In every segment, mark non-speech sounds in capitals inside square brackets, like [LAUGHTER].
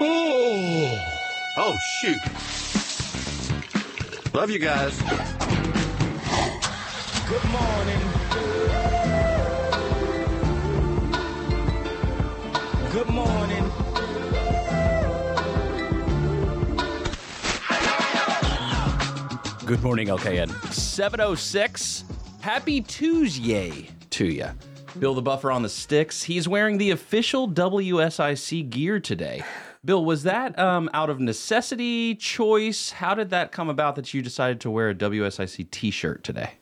Oh, oh shoot. Love you guys. Good morning. Good morning. Good morning, LKN. 706. Happy Tuesday to you. Bill the Buffer on the sticks. He's wearing the official WSIC gear today. Bill, was that um, out of necessity, choice? How did that come about that you decided to wear a WSIC t shirt today?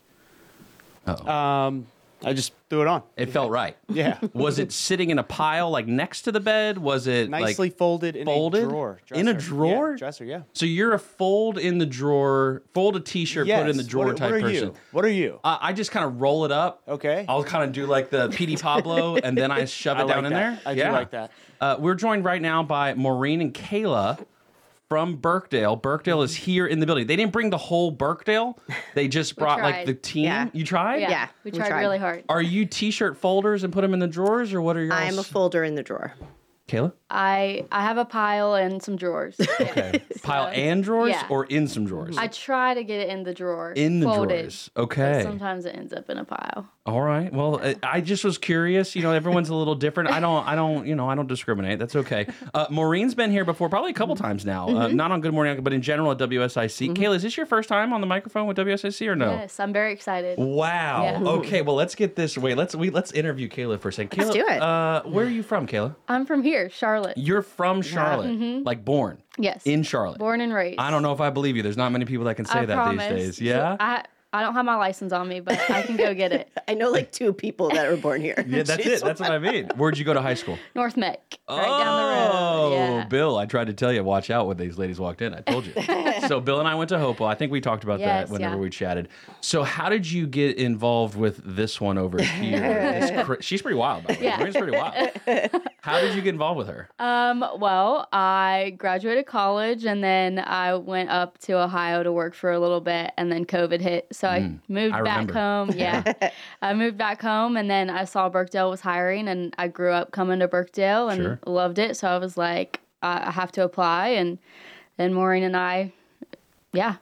Um, I just threw it on. It felt right. [LAUGHS] Yeah. Was it sitting in a pile like next to the bed? Was it Nicely like, folded in folded? a drawer. In a drawer? Yeah, dresser, yeah. So you're a fold in the drawer, fold a t-shirt, put it in the drawer what, type what are person. You? What are you? Uh, I just kind of roll it up. Okay. I'll kind of do like the PD [LAUGHS] Pablo, and then I shove it I down like in that. there. I do like that. Uh, we're joined right now by Maureen and Kayla from Birkdale. Birkdale is mm-hmm. here in the building. They didn't bring the whole Birkdale. They just brought like the team. Yeah. You tried? Yeah, Yeah, we we tried, tried. really hard. Are you t-shirt folders and put them in the drawers, or what are your? I'm a folder in the drawer. Kayla. I I have a pile and some drawers. Yeah. [LAUGHS] Okay. [LAUGHS] Pile and drawers, yeah. or in some drawers. I try to get it in the drawer. in the folded, drawers. Okay. Sometimes it ends up in a pile. All right. Well, I- I just was curious. You know, everyone's a little different. I don't. I don't. You know, I don't discriminate. That's okay. Uh, Maureen's been here before, probably a couple times now. Uh, not on Good Morning, but in general at WSIC. Kayla, is this your first time on the microphone with WSIC or no? Yes, I'm very excited. Wow. Yeah. [LAUGHS] Okay. Well, let's get this. Wait. Let's we let's interview Kayla for a second. Kayla, Let's do it. Uh, where are you from, Kayla? I'm from here, Charlotte. You're from Charlotte, mm-hmm. like born yes. in Charlotte. Born and raised. I don't know if I believe you. There's not many people that can say I that promise. these days. Yeah. I I don't have my license on me, but I can go get it. [LAUGHS] I know like two people that were born here. yeah, that's [LAUGHS] it. That's what I mean. Where'd you go to high school? North Meck, right down the road. Oh, Yeah. Bill, I tried to tell you, watch out when these ladies walked in. I told you. [LAUGHS] so Bill and I went to Hopewell. I think we talked about Yes, that whenever yeah. we chatted. So how did you get involved with this one over here? This cra- she's pretty wild, by the way. Yeah. Marie's pretty wild. How did you get involved with her? Um, well, I graduated college and then I went up to Ohio to work for a little bit and then COVID hit. So I moved Mm. I back remember. home. [LAUGHS] Yeah. I moved back home and then I saw Birkdale was hiring and I grew up coming to Birkdale and Sure. loved it. So I was like, I I have to apply. And then Maureen and I, yeah,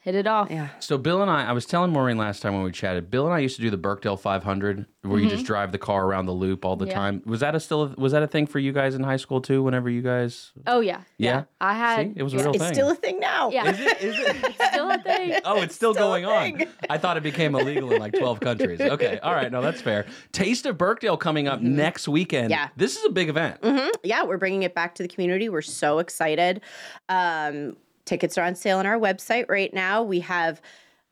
hit it off. Yeah. So Bill and I, I was telling Maureen last time when we chatted. Bill and I used to do the Birkdale 500, where you just drive the car around the loop all the Mm-hmm. Yeah. time. Was that a still was that a thing for you guys in high school too? Whenever you guys, Oh, yeah. Yeah? I had, See? it was a real It's thing. still a thing now. Yeah. Is it? Is it? [LAUGHS] It's still a thing. Oh, it's still, Still going on. I thought it became illegal in like 12 countries. [LAUGHS] Okay. All right. No, that's fair. Taste of Birkdale coming up next weekend. Yeah. This is a big event. yeah, we're bringing it back to the community. We're so excited. Um, tickets are on sale on our website right now. We have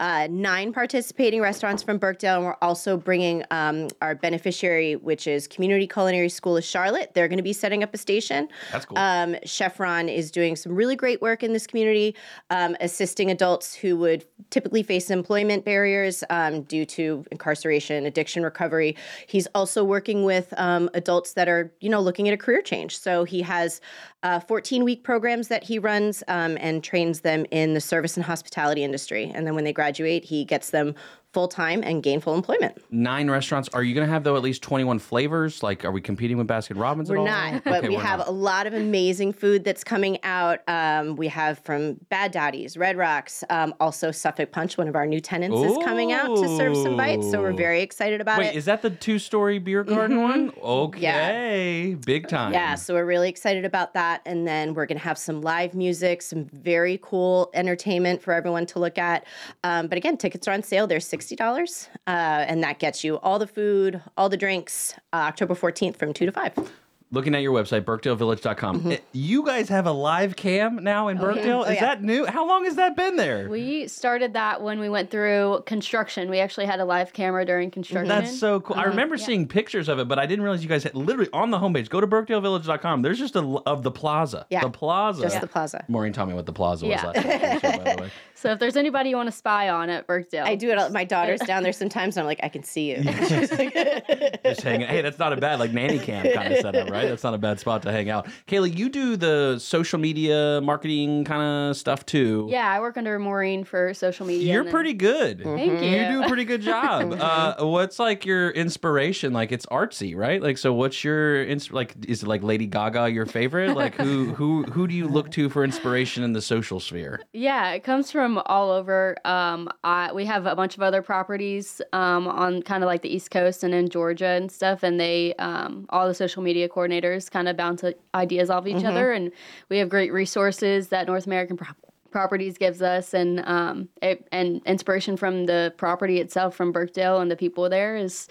uh, nine participating restaurants from Birkdale, and we're also bringing um, our beneficiary, which is Community Culinary School of Charlotte. They're going to be setting up a station. That's cool. Um, Chef Ron is doing some really great work in this community, um, assisting adults who would typically face employment barriers um, due to incarceration, addiction recovery. He's also working with um, adults that are, you know, looking at a career change. So he has uh, 14 week programs that he runs um, and trains them in the service and hospitality industry. And then when they graduate, he gets them full time and gainful employment. Nine restaurants. Are you going to have, though, at least 21 flavors? Like, are we competing with Baskin Robbins at We're not, [LAUGHS] but Okay, we have not. a lot of amazing food that's coming out. Um, we have from Bad Daddy's, Red Rocks, um, also Suffolk Punch. One of our new tenants is coming out to serve some bites, so we're very excited about it. Wait, is that the two story beer garden one? Okay. Big time. yeah, so we're really excited about that. And then we're going to have some live music, some very cool entertainment for everyone to look at. Um, but again, tickets are on sale. They're $60. Uh, and that gets you all the food, all the drinks, uh, October 14th from 2 to 5. Looking at your website, birkdalevillage.com. Eh, You guys have a live cam now in Birkdale? Oh, is yeah. that new? How long has that been there? We started that when we went through construction. We actually had a live camera during construction. That's so cool. I remember seeing pictures of it, but I didn't realize you guys had literally on the homepage. Go to birkdalevillage.com. There's just a l- of the plaza. Yeah. The plaza. Just the plaza. Maureen told me what the plaza was Yeah. last time, by the way. [LAUGHS] So if there's anybody you want to spy on at Birkdale, I do it. all- My daughter's down there sometimes, and I'm like, I can see you. [LAUGHS] Just hanging. Hey, that's not a bad like nanny cam kind of setup, right? [LAUGHS] That's not a bad spot to hang out. Kayla, you do the social media marketing kind of stuff too. Yeah, I work under Maureen for social media. You're and then- pretty good. Thank you. You do a pretty good job. [LAUGHS] uh, what's like your inspiration? Like it's artsy, right? Like so, what's your ins- like? Is it like Lady Gaga your favorite? Like who [LAUGHS] who who do you look to for inspiration in the social sphere? Yeah, it comes from all over. Um, I, we have a bunch of other properties um, on kind of like the East Coast and in Georgia and stuff, and they um, all the social media coordinators kind of bounce ideas off each other, and we have great resources that North American Pro- Properties gives us, and um, it, and inspiration from the property itself, from Birkdale and the people there, is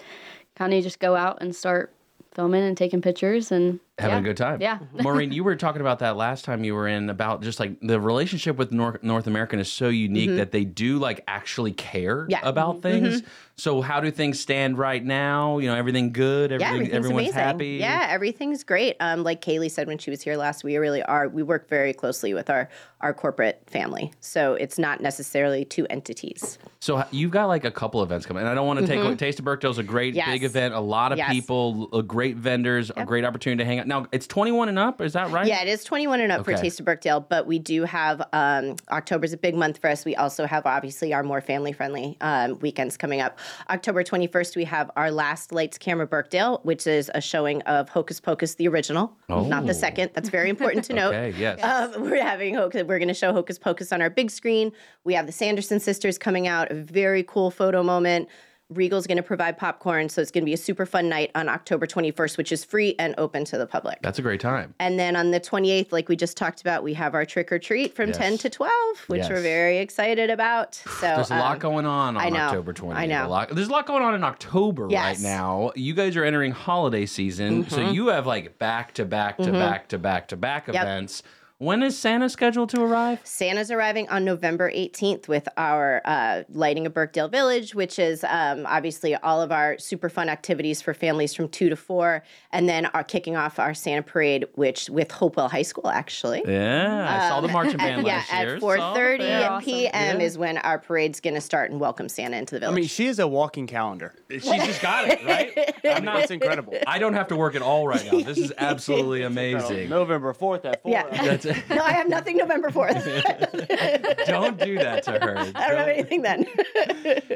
kind of just go out and start filming and taking pictures and Having yeah. a good time. Yeah. [LAUGHS] Maureen, you were talking about that last time you were in about just like the relationship with North North American is so unique that they do like actually care Mm-hmm. Yeah. Mm-hmm. about things. So how do things stand right now? You know, everything good? Everything yeah, everything's everyone's amazing. happy? Yeah, everything's great. Um, like Kaylee said when she was here last, we really are. We work very closely with our our corporate family, so it's not necessarily two entities. So you've got like a couple events coming, and I don't want to take away. Taste of Birkdale is a great Mm-hmm. Yes. big event. A lot of Yes. people, uh, great vendors, a great opportunity to hang out. Now it's 21 and up. Is that right? Yeah, it is 21 and up for Taste of Birkdale, but we do have um, October's a big month for us. We also have obviously our more family friendly um, weekends coming up. October 21st, we have our last Lights Camera Birkdale, which is a showing of Hocus Pocus the original, not Oh. the second. That's very important to [LAUGHS] note. Okay. Yes. Um, we're having Hocus, we're going to show Hocus Pocus on our big screen. We have the Sanderson sisters coming out, a very cool photo moment. Regal's going to provide popcorn, so it's going to be a super fun night on October 21st, which is free and open to the public. That's a great time. And then on the 28th, like we just talked about, we have our trick or treat from 10 to 12, which Yes. we're very excited about. [SIGHS] So There's a lot um, going on on I know. October 20th. I know. Lot, there's a lot going on in October right Yes. Mm-hmm. now. You guys are entering holiday season, so you have like back to back to back to back to back events. When is Santa scheduled to arrive? Santa's arriving on November 18th with our uh, Lighting of Birkdale Village, which is um, obviously all of our super fun activities for families from two to four, and then our kicking off our Santa parade, which with Hopewell High School actually. Yeah, I saw the marching band Um, [LAUGHS] yeah, last at 4:30 They're awesome. p.m. is when our parade's going to start and welcome Santa into the village. I mean, she is a walking calendar. She's just got it right. [LAUGHS] I'm not. That's incredible. I don't have to work at all right now. This is [LAUGHS] absolutely amazing. November 4th at 4. Yeah. [LAUGHS] No, I have nothing November 4th. [LAUGHS] don't do that to her. I don't have anything then. [LAUGHS]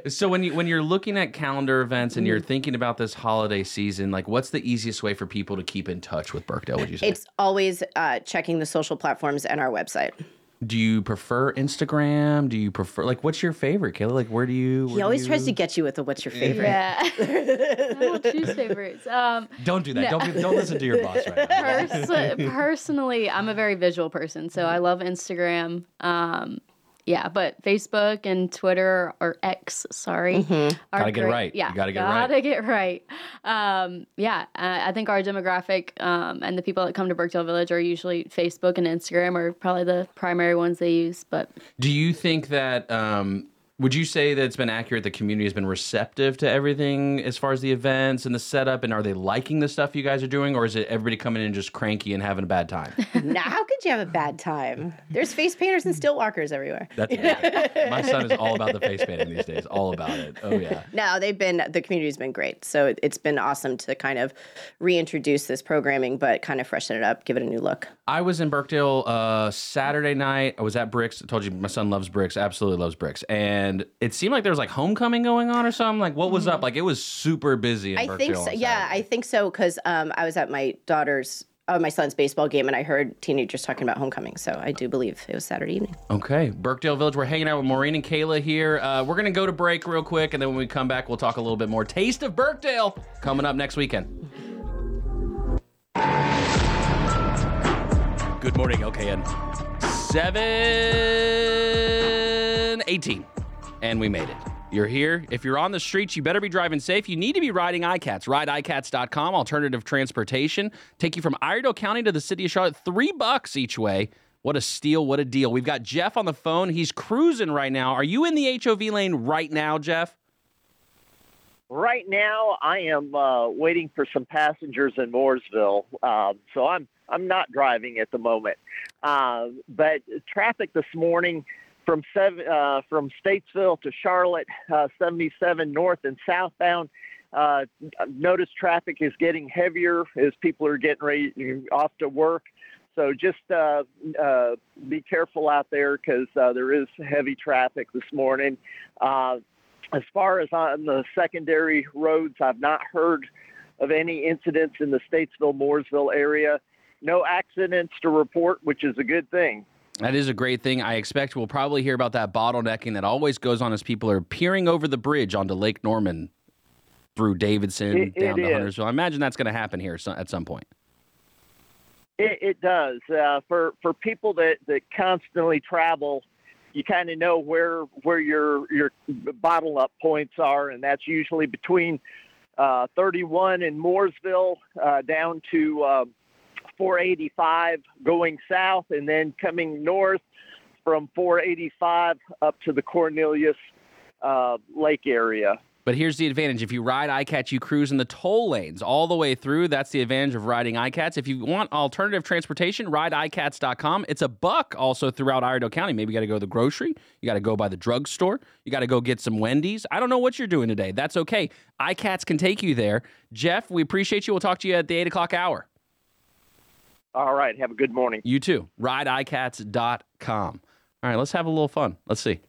So when you when you're looking at calendar events and you're Mm-hmm. thinking about this holiday season, like what's the easiest way for people to keep in touch with Birkdale? Would you say? it's always uh, checking the social platforms and our website. Do you prefer Instagram? Do you prefer like what's your favorite, Kayla? Like where do you? He always do tries to get you with the what's your favorite. Yeah. [LAUGHS] I don't choose favorites. Um, Don't do that. Don't be, don't listen to your boss right now. Pers- personally, I'm a very visual person, so I love Instagram. Um, yeah, but Facebook and Twitter or X, sorry, are Mm-hmm. Gotta get it great. right. You Yeah, gotta get it right. gotta get right. Um, yeah, uh, I think our demographic um, and the people that come to Birkdale Village are usually Facebook and Instagram are probably the primary ones they use. But Do you think that um would you say that it's been accurate the community has been receptive to everything as far as the events and the setup and are they liking the stuff you guys are doing or is it everybody coming in just cranky and having a bad time? [LAUGHS] how could you have a bad time? There's face painters and still walkers everywhere. That's [LAUGHS] my son is all about the face painting these days. All about it. Oh yeah. No, they've been the community's been great. So it- it's been awesome to kind of reintroduce this programming, but kind of freshen it up, give it a new look. I was in Birkdale uh, Saturday night. I was at Bricks. I told you my son loves Bricks, absolutely loves Bricks. And it seemed like there was like homecoming going on or something. Like, what was up? Like, it was super busy in I think so. Yeah, I think so because um, I was at my daughter's, uh, my son's baseball game, and I heard teenagers talking about homecoming. So I do believe it was Saturday evening. Okay, Birkdale Village. We're hanging out with Maureen and Kayla here. Uh, we're gonna go to break real quick, and then when we come back, we'll talk a little bit more. Taste of Birkdale coming up next weekend. Good morning, LKN. Seven eighteen, and we made it. You're here. If you're on the streets, you better be driving safe. You need to be riding iCats. RideICats.com, alternative transportation. Take you from Iredell County to the city of Charlotte. Three bucks each way. What a steal. What a deal. We've got Jeff on the phone. He's cruising right now. Are you in the HOV lane right now, Jeff? Right now, I am uh, waiting for some passengers in Mooresville, um, so I'm I'm not driving at the moment. Uh, but traffic this morning from seven, uh, from Statesville to Charlotte, uh, 77 north and southbound, Uh, I've traffic is getting heavier as people are getting ready off to work. So just uh, uh, be careful out there because uh, there is heavy traffic this morning. Uh, as far as on the secondary roads, I've not heard of any incidents in the Statesville Mooresville area. No accidents to report, which is a good thing. That is a great thing. I expect we'll probably hear about that bottlenecking that always goes on as people are peering over the bridge onto Lake Norman through Davidson It- down it to is. Huntersville. I imagine that's going to happen here at some point. It, it does. Uh, for for people that, that constantly travel, you kind of know where where your your bottle up points are, and that's usually between uh, 31 and Mooresville uh, down to uh, 485 going south, and then coming north from 485 up to the Cornelius uh, Lake area. But here's the advantage. If you ride iCats, you cruise in the toll lanes all the way through. That's the advantage of riding iCats. If you want alternative transportation, ride iCats.com. It's a buck also throughout Iredell County. Maybe you got to go to the grocery. You got to go by the drugstore. You got to go get some Wendy's. I don't know what you're doing today. That's okay. iCats can take you there. Jeff, we appreciate you. We'll talk to you at the 8 o'clock hour. All right. Have a good morning. You too. RideICats.com. All right, let's have a little fun. Let's see.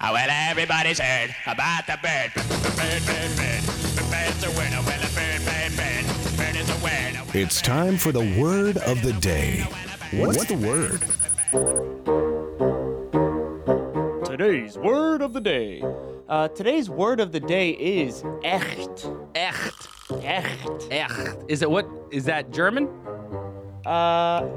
Oh, well, everybody's heard about the bird. Bird, bird, bird. The bird's a winner. Well, a bird, bird, bird. Bird is a winner. It's time for the word of the day. What's the word? Today's word of the day. Uh, today's word of the day is echt. Echt. Echt. Echt. Is it what? Is that German? Uh,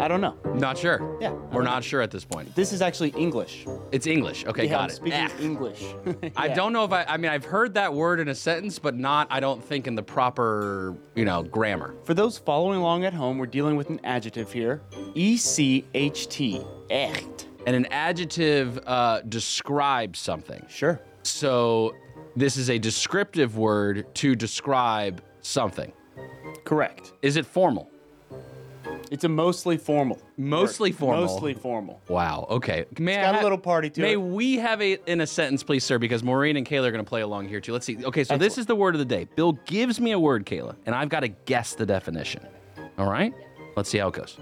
I don't know. Not sure. Yeah, We're not sure at this point. This is actually English. It's English. Okay, yeah, got I'm it. speaking Echt. English. [LAUGHS] I Yeah. don't know if I. I mean, I've heard that word in a sentence, but not. I don't think in the proper, you know, grammar. For those following along at home, we're dealing with an adjective here. E C H T. Echt. And an adjective uh, describes something. Sure. So this is a descriptive word to describe something. Correct. Is it formal? It's a mostly formal. Mostly word. formal. Mostly formal. Wow. Okay. May I got a little party to May it. we have it in a sentence, please, sir? Because Maureen and Kayla are going to play along here too. Let's see. Okay, so this is the word of the day. Bill gives me a word, Kayla, and I've got to guess the definition. All right. Let's see how it goes.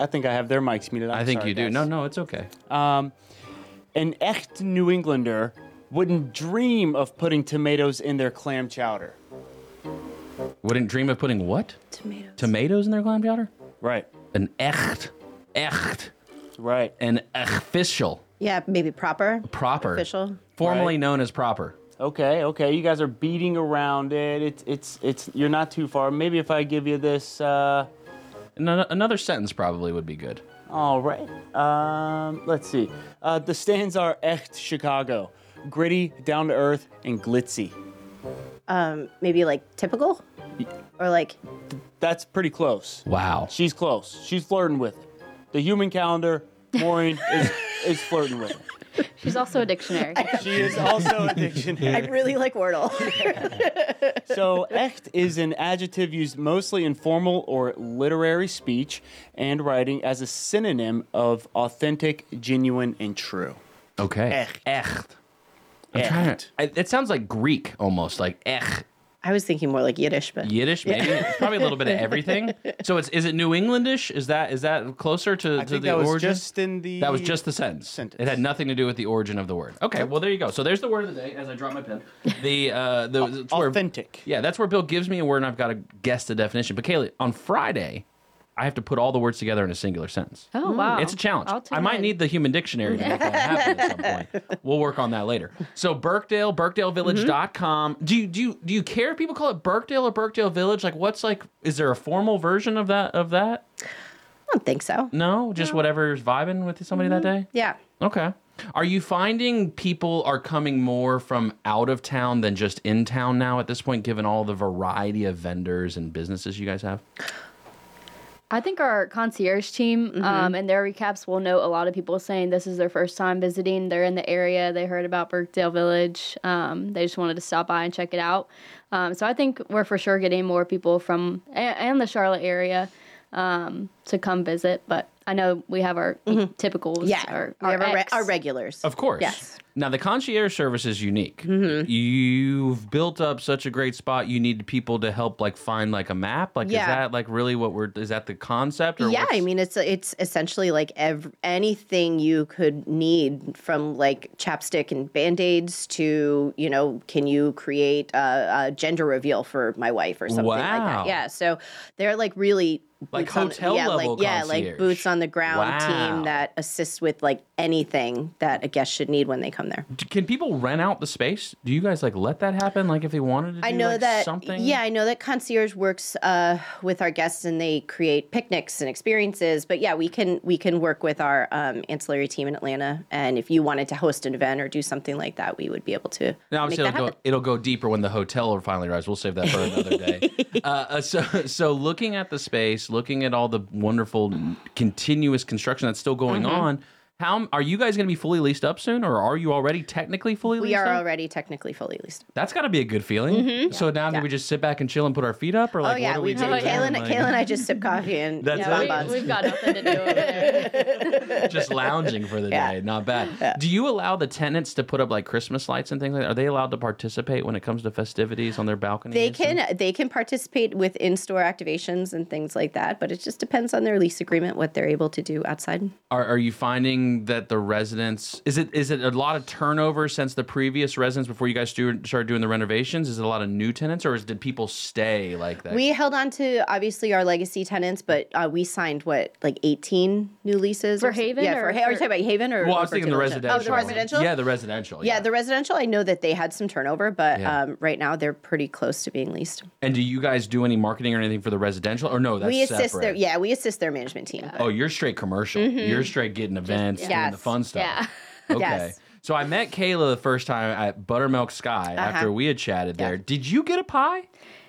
I think I have their mics muted. I'm I think sorry, you do. guys. No, no, it's okay. Um, an echt New Englander wouldn't dream of putting tomatoes in their clam chowder. Wouldn't dream of putting what? Tomatoes. Tomatoes in their clam chowder? Right. An echt, echt, Right. an official, Yeah, maybe proper. proper, Official. formerly Right. known as proper. Okay. Okay. You guys are beating around it. It's it's it's. You're not too far. Maybe if I give you this. Uh, Ano- Another sentence probably would be good. all right. Um, let's see. Uh, the stands are echt Chicago, gritty, down to earth, and glitzy. Um, maybe like typical, or like That's pretty close. Wow. She's close. She's flirting with it. The human calendar, Maureen [LAUGHS] is is flirting with it. She's also a dictionary. She is also a I dictionary. I really like Wordle. [LAUGHS] So, echt is an adjective used mostly in formal or literary speech and writing as a synonym of authentic, genuine, and true. Okay. Echt. Echt. I'm trying to, I- it sounds like Greek almost, like ech. I was thinking more like Yiddish, but Yiddish, maybe. It's probably a little bit of [LAUGHS] everything. So it's is it New Englandish? Is that is that closer to, I to think the that was origin? just in the. That was just the sentence. sentence. It had nothing to do with the origin of the word. Okay, well there you go. So there's the word of the day. As I drop my pen, the uh, the [LAUGHS] it's where- authentic. yeah, that's where Bill gives me a word, and I've got to guess the definition. But Kaylee, on Friday, I have to put all the words together in a singular sentence. Oh hmm. wow, It's a challenge. I'll tune I might in. need the human dictionary to make that [LAUGHS] happen at some point. We'll work on that later. So Birkdale, BirkdaleVillage.com. Mm-hmm. Do you do you do you care if people call it Birkdale or Birkdale Village? Like what's like is there a formal version of that of that? I don't think so. No? Just whatever's vibing with somebody that mm-hmm. day? Yeah. Okay. Are you finding people are coming more from out of town than just in town now at this point, given all the variety of vendors and businesses you guys have? I think our concierge team um, and their recaps will note a lot of people saying this is their first time visiting. They're in the area. They heard about Birkdale Village. Um, they just wanted to stop by and check it out. Um, so I think we're for sure getting more people from and, and the Charlotte area um, to come visit. But I know we have our typicals. Yeah. Our, we have our, re- our regulars. Of course. Yes. Now the concierge service is unique. Mm-hmm. You've built up such a great spot. You need people to help like find like a map. Like Yeah. is that like really what we're is that the concept? Or yeah, I mean it's it's essentially like ev- anything you could need from like chapstick and band-aids to you know can you create a, a gender reveal for my wife or something like that. Yeah, so they're like really Like boots on- hotel yeah, level like yeah, like boots on the ground Wow. team that assists with like anything that a guest should need when they come there. can people rent out the space? Do you guys like let that happen? Like if they wanted to do I know like, that. something? Yeah, I know that concierge works uh, with our guests, and they create picnics and experiences. But yeah, we can we can work with our um, ancillary team in Atlanta, and if you wanted to host an event or do something like that, we would be able to Now, obviously, it'll go, it'll go deeper when the hotel finally arrives. We'll save that for another day. [LAUGHS] uh, uh, so, so looking at the space, looking at all the wonderful continuous construction that's still going Mm-hmm. on, how are you guys going to be fully leased up soon, or are you already technically fully We leased are up? already technically fully leased. That's got to be a good feeling. Mm-hmm. So now, do we just sit back and chill and put our feet up, or oh, like oh yeah, what do we, we, do. do? Oh, yeah. Kayla, Like, Kayla and I just sip coffee and [LAUGHS] That's yeah, it? bonbons. we, have got nothing to do over there. [LAUGHS] just lounging for the Yeah. day. Not bad. Do you allow the tenants to put up like Christmas lights and things like that? Are they allowed to participate when it comes to festivities on their balconies? They and- can they can participate with in store activations and things like that, but it just depends on their lease agreement what they're able to do outside. Are, are you finding that the residents is it is it a lot of turnover since the previous residents before you guys stu- started doing the renovations? Is it a lot of new tenants or is, did people stay like that? We held on to obviously our legacy tenants, but uh, we signed what like eighteen new leases For or something? Haven Yeah, for, or Ha- are you talking about Haven or? well, I was thinking the residential. Oh, the residential. Yeah, the residential. Yeah, the residential. I know that they had some turnover, but Yeah. um, right now they're pretty close to being leased. and do you guys do any marketing or anything for the residential or no? That's we assist separate. their yeah, we assist their management team. but- Oh, you're straight commercial. You're straight getting events, doing the fun stuff. Yeah. [LAUGHS] Okay. Yes. So I met Kayla the first time at Buttermilk Sky uh-huh. after we had chatted there. Did you get a pie?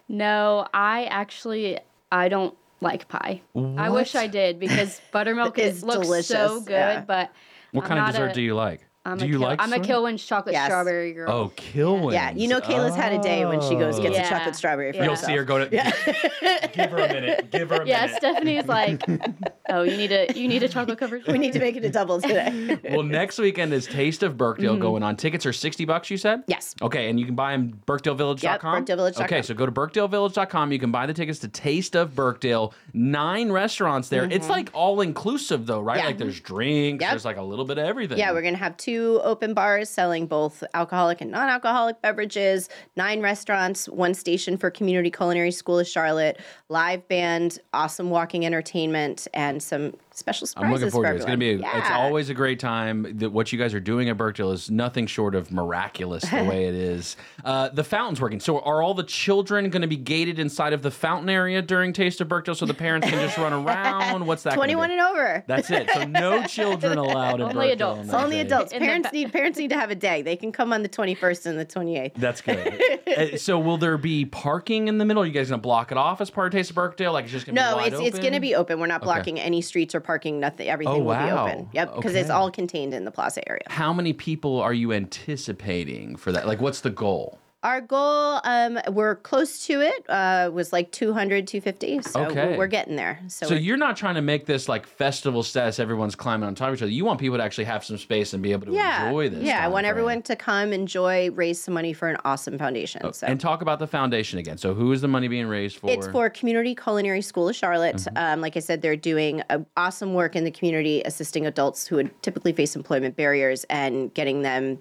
No, I actually I don't like pie. I wish I did because [LAUGHS] buttermilk is looks so good, yeah. but What I'm kind of dessert a- do you like? I'm do a you Kil- like? I'm a? Kilwins chocolate Yes. strawberry girl. Oh, Kilwins. Yeah, you know Kayla's had a day when she goes gets Yeah. a chocolate strawberry for Yeah. You'll herself. see her go to. [LAUGHS] Give her a minute. Give her a minute. Yeah, minute. Stephanie's like, [LAUGHS] oh, you need a you need a chocolate covered. We need to make it a double today. [LAUGHS] Well, next weekend is Taste of Birkdale going on. Tickets are 60 bucks, you said? Yes. Okay, and you can buy them birkdalevillage.com? Yep, birkdalevillage.com. Okay, so go to birkdalevillage.com. You can buy the tickets to Taste of Birkdale. Nine restaurants there. It's like all inclusive, though, right? Mm-hmm. Yeah. Like there's drinks, Yep. there's like a little bit of everything. Yeah, we're going to have two open bars selling both alcoholic and non alcoholic beverages, nine restaurants, one station for Community Culinary School of Charlotte, live band, awesome walking entertainment, and some special surprises. I'm looking forward for to it. It's going to be. everyone. A, It's always a great time. That what you guys are doing at Birkdale is nothing short of miraculous. The way it is. [LAUGHS] Uh, the fountain's working. So are all the children going to be gated inside of the fountain area during Taste of Birkdale, so the parents can just run [LAUGHS] around? What's that? 21 and over. That's it. So no [LAUGHS] children allowed Only Birkdale adults. on Only day. adults. Parents pa- need parents need to have a day. They can come on the 21st and the 28th. That's good. Uh, so will there be parking in the middle? Are you guys going to block it off as part of Taste of Birkdale? Like it's just going to be No, wide it's it's open? going to be open. We're not blocking any streets or parking. Nothing. Everything Oh, will be open. Yep, because it's all contained in the plaza area. How many people are you anticipating for that? Like, what's the goal? Our goal, um, we're close to it. Uh, was like 200, 250. So Okay. we're, getting there. So, So you're not trying to make this like festival status. Everyone's climbing on top of each other. You want people to actually have some space and be able to yeah, enjoy this. yeah. I want frame. everyone to come, enjoy, raise some money for an awesome foundation. So And talk about the foundation again. So who is the money being raised for? It's for Community Culinary School of Charlotte. Mm-hmm. Um, like I said, they're doing uh, awesome work in the community, assisting adults who would typically face employment barriers and getting them,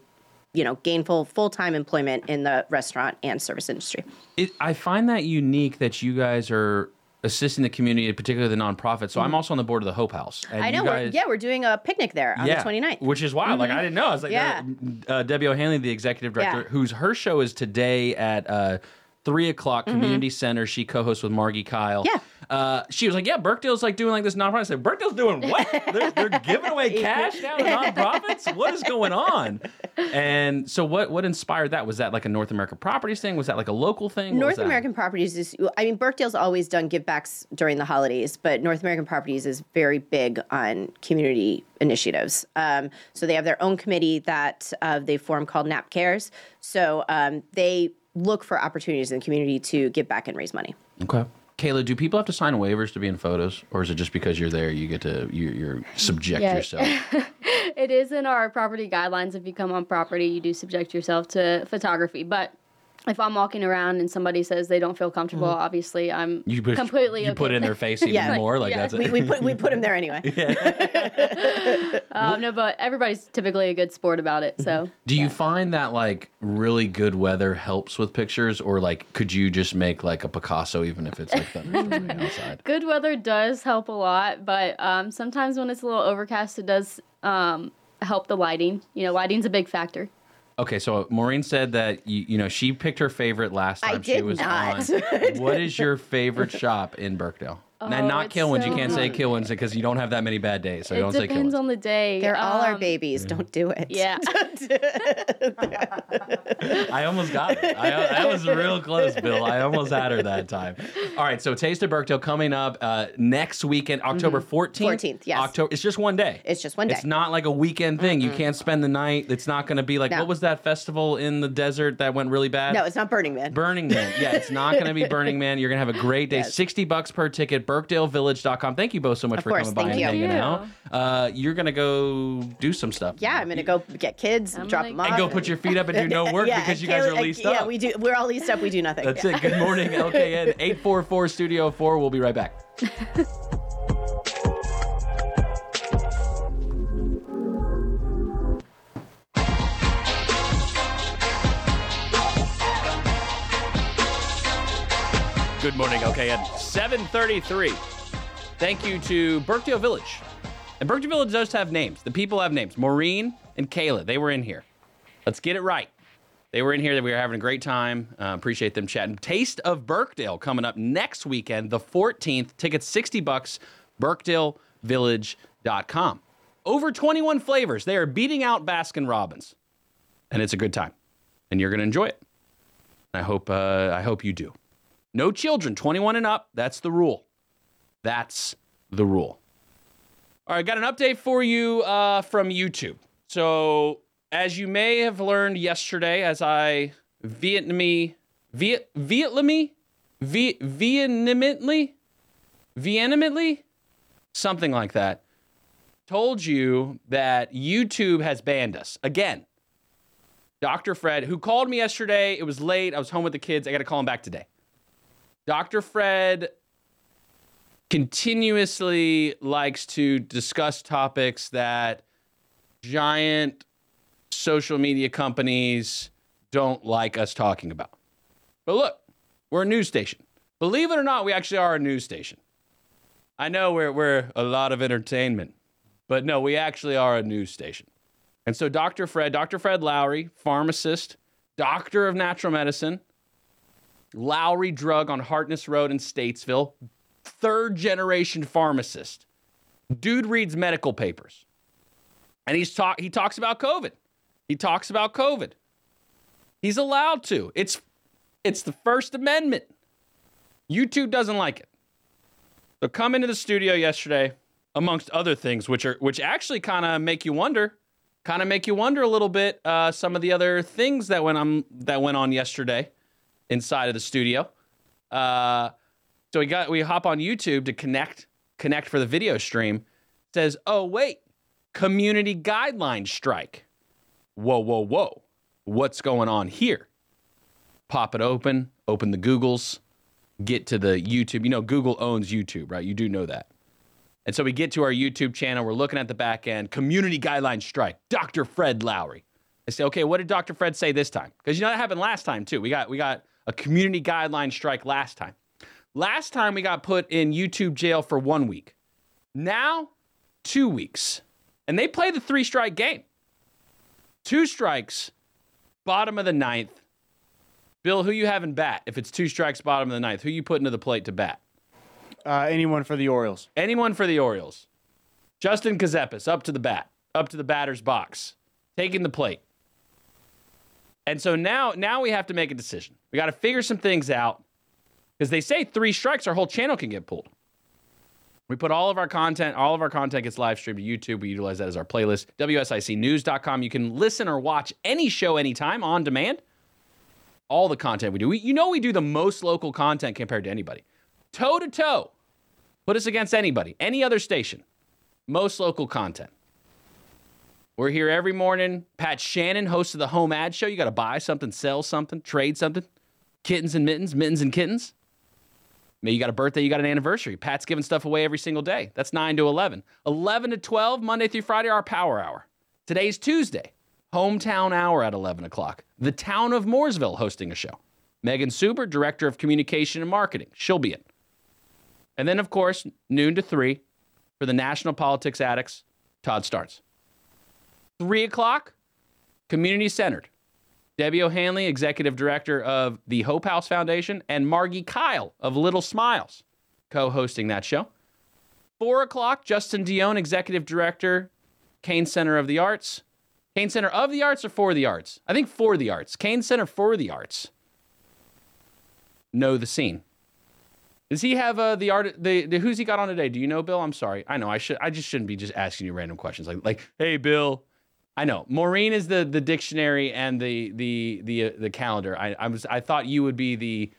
you know, gainful full time employment in the restaurant and service industry. It, I find that unique that you guys are assisting the community, particularly the nonprofit. So I'm also on the board of the Hope House. And Mm-hmm. I know. You we're, yeah, we're doing a picnic there on the 29th. Which is wild. Like I didn't know. I was like, Yeah. uh, uh, Debbie O'Hanley, the executive director, Yeah. whose her show is today at uh, three o'clock, Community Center. She co-hosts with Margie Kyle. Mm-hmm. Yeah. Uh, she was like, "Yeah, Birkdale's like doing like this nonprofit." I said, "Birkdale's doing [LAUGHS] what? they're, they're giving away [LAUGHS] cash now to nonprofits. What is going on?" And so, what what inspired that? Was that like a North American Properties thing? Was that like a local thing? North? American Properties is, I mean, Birkdale's always done give backs during the holidays, but North American Properties is very big on community initiatives. Um, so they have their own committee that uh, they form called NAP Cares. So um, they look for opportunities in the community to give back and raise money. Okay. Kayla, do people have to sign waivers to be in photos, or is it just because you're there you get to you, you're subject Yeah. yourself? [LAUGHS] It is in our property guidelines. If you come on property, you do subject yourself to photography. But if I'm walking around and somebody says they don't feel comfortable, obviously I'm You put, completely you okay put it in their face even [LAUGHS] Yeah. more. Like Yeah. that's it. we put we put him there anyway. [LAUGHS] [LAUGHS] Um, no, but everybody's typically a good sport about it. So Do you find that like really good weather helps with pictures, or like could you just make like a Picasso even if it's like thunderstorming outside? good weather does help a lot, but um, sometimes when it's a little overcast, it does um, help the lighting. You know, lighting's a big factor. Okay, so Maureen said that you, you know she picked her favorite last I time she did was not. on. [LAUGHS] what is your favorite shop in Birkdale? And Oh, not it's Kilwins. you can't say Kilwins because you don't have that many bad days. So it don't say depends Kilwins. on the day. They're all our Um, babies. Don't do it. Yeah. [LAUGHS] [LAUGHS] I almost got it. I, I was real close, Bill. I almost had her that time. All right, so Taste of Birkdale coming up uh, next weekend, October 14th. 14th, yes. October. It's just one day. It's just one day. It's not like a weekend thing. You can't spend the night. It's not going to be like, No. what was that festival in the desert that went really bad? No, it's not Burning Man. Burning Man. Yeah, it's not going to be Burning Man. You're going to have a great day. [LAUGHS] Yes. 60 bucks per ticket, birkdalevillage.com. Thank you both so much Of for course, coming by thank and you. hanging out. Uh, you're going to go do some stuff. yeah, I'm gonna go get kids, I'm drop gonna- them off, And go put your feet up and do no [LAUGHS] work yeah, because you guys are Kayla- leased yeah, up. we do. We're all leased up. We do nothing. That's Yeah. it. Good morning, [LAUGHS] LKN 844 Studio 4. We'll be right back. [LAUGHS] Good morning, LKN 733. Thank you to Birkdale Village. And Birkdale Village does have names. The people have names. Maureen and Kayla, they were in here. Let's get it right. They were in here. That We were having a great time. Uh, appreciate them chatting. Taste of Birkdale coming up next weekend, the 14th. Tickets 60 bucks. BirkdaleVillage.com. Over 21 flavors. They are beating out Baskin Robbins, and it's a good time. And you're going to enjoy it. I hope. Uh, I hope you do. No children, 21 and up. That's the rule. That's the rule. All right, got an update for you uh, from YouTube. So, as you may have learned yesterday, as I Vietnamese, Viet, Vietnamese, Viet, vehemently, something like that, told you that YouTube has banned us again. Dr. Fred, who called me yesterday, it was late. I was home with the kids. I got to call him back today. Dr. Fred continuously likes to discuss topics that giant social media companies don't like us talking about. But look, we're a news station. Believe it or not, we actually are a news station. I know we're, we're a lot of entertainment, but no, we actually are a news station. And so, Dr. Fred, Dr. Fred Lowry, pharmacist, doctor of natural medicine, Lowry Drug on Hartness Road in Statesville, third generation pharmacist. Dude reads medical papers. And he's talk he talks about COVID. He talks about COVID. He's allowed to. It's it's the First Amendment. YouTube doesn't like it. So come into the studio yesterday, amongst other things, which are which actually kind of make you wonder, kind of make you wonder a little bit. Uh, some of the other things that went on that went on yesterday inside of the studio. Uh, so we got we hop on YouTube to connect connect for the video stream. It says, oh wait, community guideline strike. Whoa, whoa, whoa. What's going on here? Pop it open, open the Googles, get to the YouTube. You know, Google owns YouTube, right? You do know that. And so we get to our YouTube channel. We're looking at the back end. Community guideline strike. Dr. Fred Lowry. I say, okay, what did Dr. Fred say this time? Because you know that happened last time too. We got we got a community guideline strike last time. Last time we got put in YouTube jail for one week. Now, two weeks. And they play the three strike game. Two strikes, bottom of the ninth. Bill, who you having bat? If it's two strikes, bottom of the ninth, who you putting to the plate to bat? Uh, anyone for the Orioles? Anyone for the Orioles. Justin Ckezepis up to the bat, up to the batter's box, taking the plate. And so now, now we have to make a decision. We got to figure some things out because they say three strikes, our whole channel can get pulled. We put all of our content, all of our content gets live streamed to YouTube. We utilize that as our playlist. WSICnews.com. You can listen or watch any show anytime on demand. All the content we do. We, you know, we do the most local content compared to anybody. Toe to toe. Put us against anybody, any other station. Most local content. We're here every morning. Pat Shannon, host of the Home Ad Show. You got to buy something, sell something, trade something. Kittens and mittens, mittens and kittens. Maybe you got a birthday, you got an anniversary. Pat's giving stuff away every single day. That's 9 to 11. 11 to 12, Monday through Friday, our power hour. Today's Tuesday, hometown hour at 11 o'clock. The town of Mooresville hosting a show. Megan Suber, Director of Communication and Marketing. She'll be in. And then, of course, noon to 3 for the National Politics Addicts, Todd starts. 3 o'clock, community centered. Debbie O'Hanley, Executive Director of the Hope House Foundation, and Margie Kyle of Little Smiles, co hosting that show. 4 o'clock, Justin Dion, Executive Director, Cain Center of the Arts. Cain Center of the Arts or for the Arts? I think for the Arts. Cain Center for the Arts. Know the scene. Does he have uh, the art? The, the who's he got on today? Do you know, Bill? I'm sorry. I know I should. I just shouldn't be just asking you random questions like like, hey, Bill. I know Maureen is the the dictionary and the the the uh, the calendar. I I was I thought you would be the,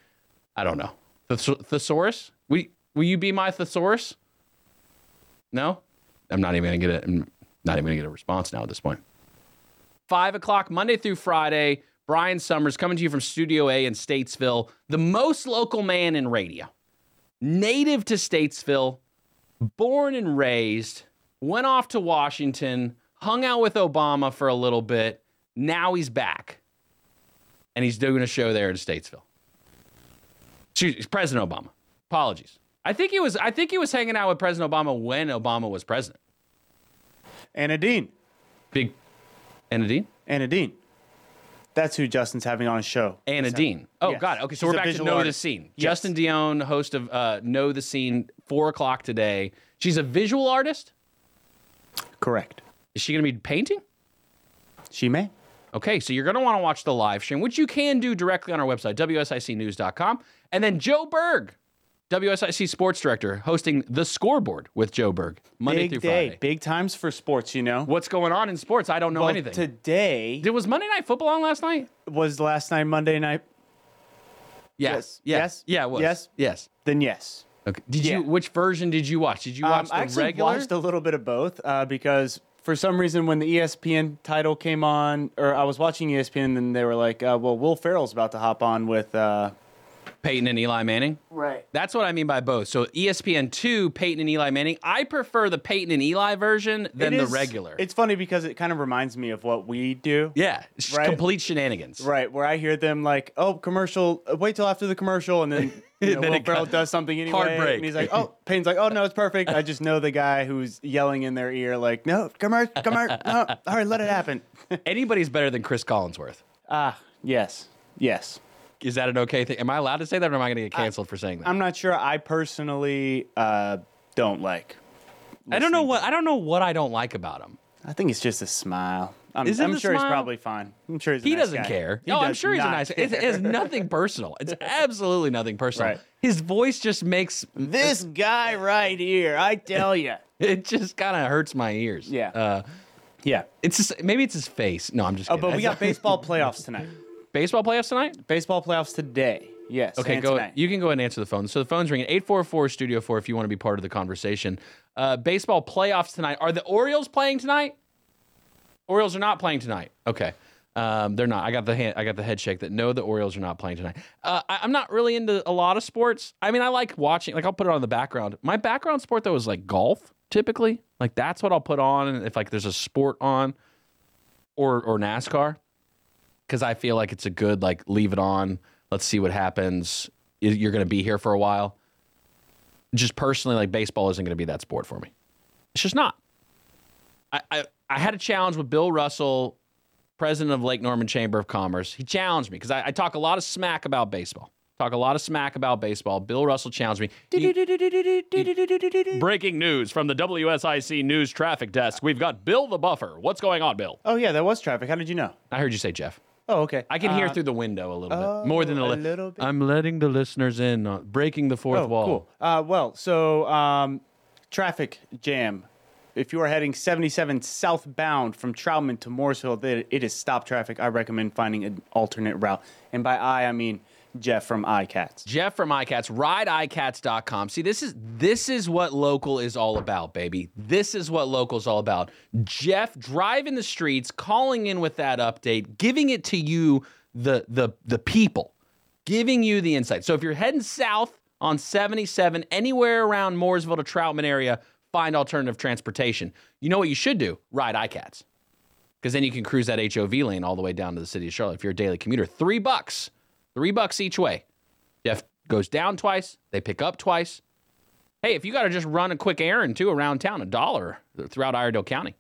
I don't know, the thesaurus. We will you be my thesaurus? No, I'm not even gonna get it. I'm not even gonna get a response now at this point. Five o'clock Monday through Friday. Brian Summers coming to you from Studio A in Statesville, the most local man in radio native to Statesville, born and raised, went off to Washington, hung out with Obama for a little bit. Now he's back. And he's doing a show there in Statesville. Excuse President Obama. Apologies. I think he was I think he was hanging out with President Obama when Obama was president. Anna Dean. Big Anna Dean? Anna Dean. That's who Justin's having on his show. Anna Dean. Oh, Yes. it. Okay, so She's we're back to Know the. Scene. Yes. Justin Dion, host of uh, Know the Scene, 4 o'clock today. She's a visual artist? Correct. Is she going to be painting? She may. Okay, so you're going to want to watch the live stream, which you can do directly on our website, WSICnews.com. And then Joe Berg, WSIC Sports Director, hosting The Scoreboard with Joe Berg, Monday Big through day. Friday. Big times for sports, you know. What's going on in sports? I don't know well, anything. Today Did, was Monday Night Football on last night? was last night, Monday night. Yes. Yes. Yes. Yes. Yeah, it was. Yes. Yes. Then yes. Okay. Did Yeah. you? Which version did you watch? Did you watch Um, I the actually regular? watched a little bit of both uh, because for some reason when the ESPN title came on, or I was watching ESPN, and they were like, uh, "Well, Will Ferrell's about to hop on with." Uh, Peyton and Eli Manning. right. That's what I mean by both. So ESPN two, Peyton and Eli Manning. I prefer the Peyton and Eli version than the regular. It's funny because it kind of reminds me of what we do. yeah, sh- Right. complete shenanigans. Right, where I hear them like, "Oh, commercial! uh, Wait till after the commercial," and then, [LAUGHS] you know, Then Will it Ferrell does something anyway, Hard break. and he's like, "Oh," Payne's like, "Oh no, it's perfect." I just know the guy who's yelling in their ear, like, "No, commercial, commercial, no, all right, let it happen." [LAUGHS] Anybody's better than Chris Collinsworth. Ah, yes, yes. Is that an okay thing? Am I allowed to say that, or am I going to get canceled for saying that? I'm not sure. I personally uh, don't like. I don't know what I don't know what I don't like about him. I think it's just a smile. I'm, Is it I'm the sure smile? he's probably fine. I'm sure he's. A He nice doesn't guy. care. He no, I'm does sure he's a not nice. It, it has nothing personal. It's absolutely nothing personal. Right. His voice just makes This guy right here, I tell you. [LAUGHS] it just kind of hurts my ears. Yeah. Uh, Yeah. it's just, maybe it's his face. No, I'm just. Oh, Kidding. but we got [LAUGHS] baseball playoffs tonight. baseball playoffs tonight. Baseball playoffs today. Yes. Okay, and go. Tonight. You can go ahead and answer the phone. So the phone's ringing. Eight four four Studio Four. If you want to be part of the conversation. Uh, baseball playoffs tonight. Are the Orioles playing tonight? Orioles are not playing tonight. Okay. Um, they're not. I got the hand, I got the head shake that no, the Orioles are not playing tonight. Uh, I, I'm not really into a lot of sports. I mean, I like watching. Like I'll put it on the background. My background sport though is like golf. Typically, like that's what I'll put on if like there's a sport on, or or NASCAR, because I feel like it's a good like leave it on. Let's see what happens. You- You're going to be here for a while. Just personally, like baseball isn't going to be that sport for me. It's just not. I, I I had a challenge with Bill Russell, president of Lake Norman Chamber of Commerce. He challenged me because I, I talk a lot of smack about baseball. Talk a lot of smack about baseball. Bill Russell challenged me. Breaking news from the WSIC News Traffic Desk. We've got Bill the Buffer. What's going on, Bill? Oh yeah, that was traffic. How did you know? I heard you say Jeff. Oh okay. I can hear through the window a little oh, bit more than a li- little bit. I'm letting the listeners in, on breaking the fourth Oh, wall. cool. Uh, well, so um, traffic jam. If you are heading 77 southbound from Troutman to Mooresville, it, it is stop traffic. I recommend finding an alternate route. And by I, I mean Jeff from iCats. Jeff from iCats, rideicats.com. See, this is this is what local is all about, baby. This is what local is all about. Jeff driving the streets, calling in with that update, giving it to you, the the the people, giving you the insight. So if you're heading south on 77, anywhere around Mooresville to Troutman area, find alternative transportation. You know what you should do? Ride iCats. Because then you can cruise that HOV lane all the way down to the city of Charlotte if you're a daily commuter. Three bucks. Three bucks each way. Jeff goes down twice. They pick up twice. Hey, if you got to just run a quick errand too around town, a dollar throughout Iredell County.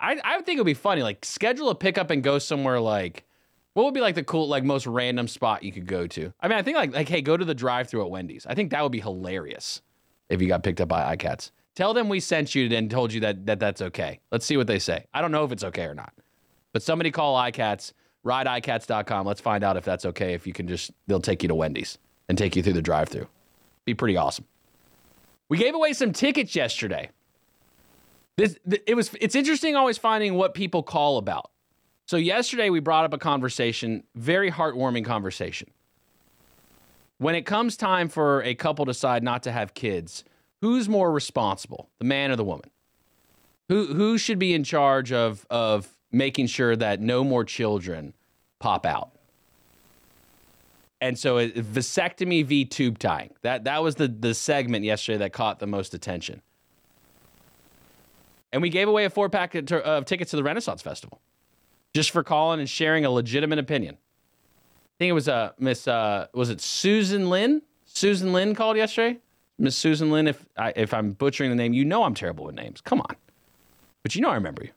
I, I would think it would be funny. Like schedule a pickup and go somewhere like what would be like the cool, like most random spot you could go to? I mean, I think like like hey, go to the drive-through at Wendy's. I think that would be hilarious if you got picked up by iCats. Tell them we sent you and told you that, that that's okay. Let's see what they say. I don't know if it's okay or not. But somebody call iCats, rideicats.com. Let's find out if that's okay. If you can just, they'll take you to Wendy's and take you through the drive through. Be pretty awesome. We gave away some tickets yesterday. This, it was, it's interesting always finding what people call about. So yesterday we brought up a conversation, very heartwarming conversation. When it comes time for a couple to decide not to have kids, who's more responsible, the man or the woman? Who who should be in charge of of making sure that no more children pop out? And so it, vasectomy v tube tying. That that was the the segment yesterday that caught the most attention. And we gave away a four pack of, of tickets to the Renaissance Festival, just for calling and sharing a legitimate opinion. I think it was uh, Miss uh, was it Susan Lynn? Susan Lynn called yesterday. Miss Susan Lynn, if I, if I'm butchering the name, you know I'm terrible with names. Come on, but you know I remember you.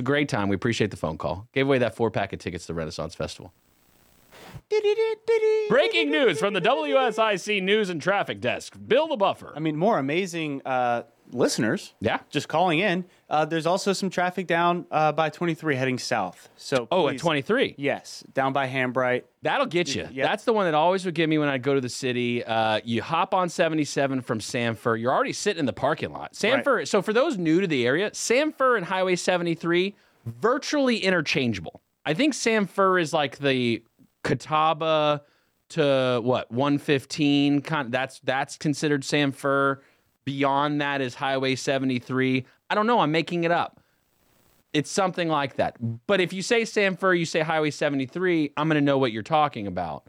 A great time. We appreciate the phone call. Gave away that four pack of tickets to the Renaissance Festival. Breaking news from the WSIC News and Traffic Desk. Bill the Buffer. I mean, more amazing uh, listeners. Yeah. Just calling in. Uh, there's also some traffic down uh, by 23 heading south. So Oh, at 23. Yes, down by Hambright. That'll get you. Yep. That's the one that always would get me when I go to the city. Uh, you hop on 77 from Sanford. You're already sitting in the parking lot. Sanford. So for those new to the area, Sanford and Highway 73 virtually interchangeable. I think Sanford is like the Catawba to what 115. Kind that's that's considered Sanford. Beyond that is Highway 73. I don't know. I'm making it up. It's something like that. But if you say Sanford, you say Highway 73, I'm going to know what you're talking about.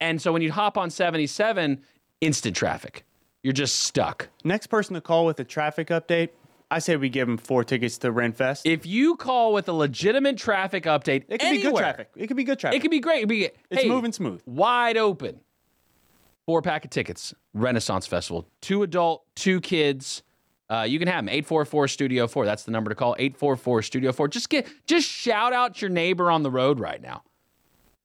And so when you hop on 77, instant traffic. You're just stuck. Next person to call with a traffic update, I say we give them four tickets to Renfest. If you call with a legitimate traffic update, it could be good traffic. It could be good traffic. It could be great. It'd be, It's hey, moving smooth. Wide open. Four pack of tickets. Renaissance Festival. Two adult, two kids. Uh, you can have them. 844 Studio 4. That's the number to call. 844 Studio 4. Just get just shout out your neighbor on the road right now.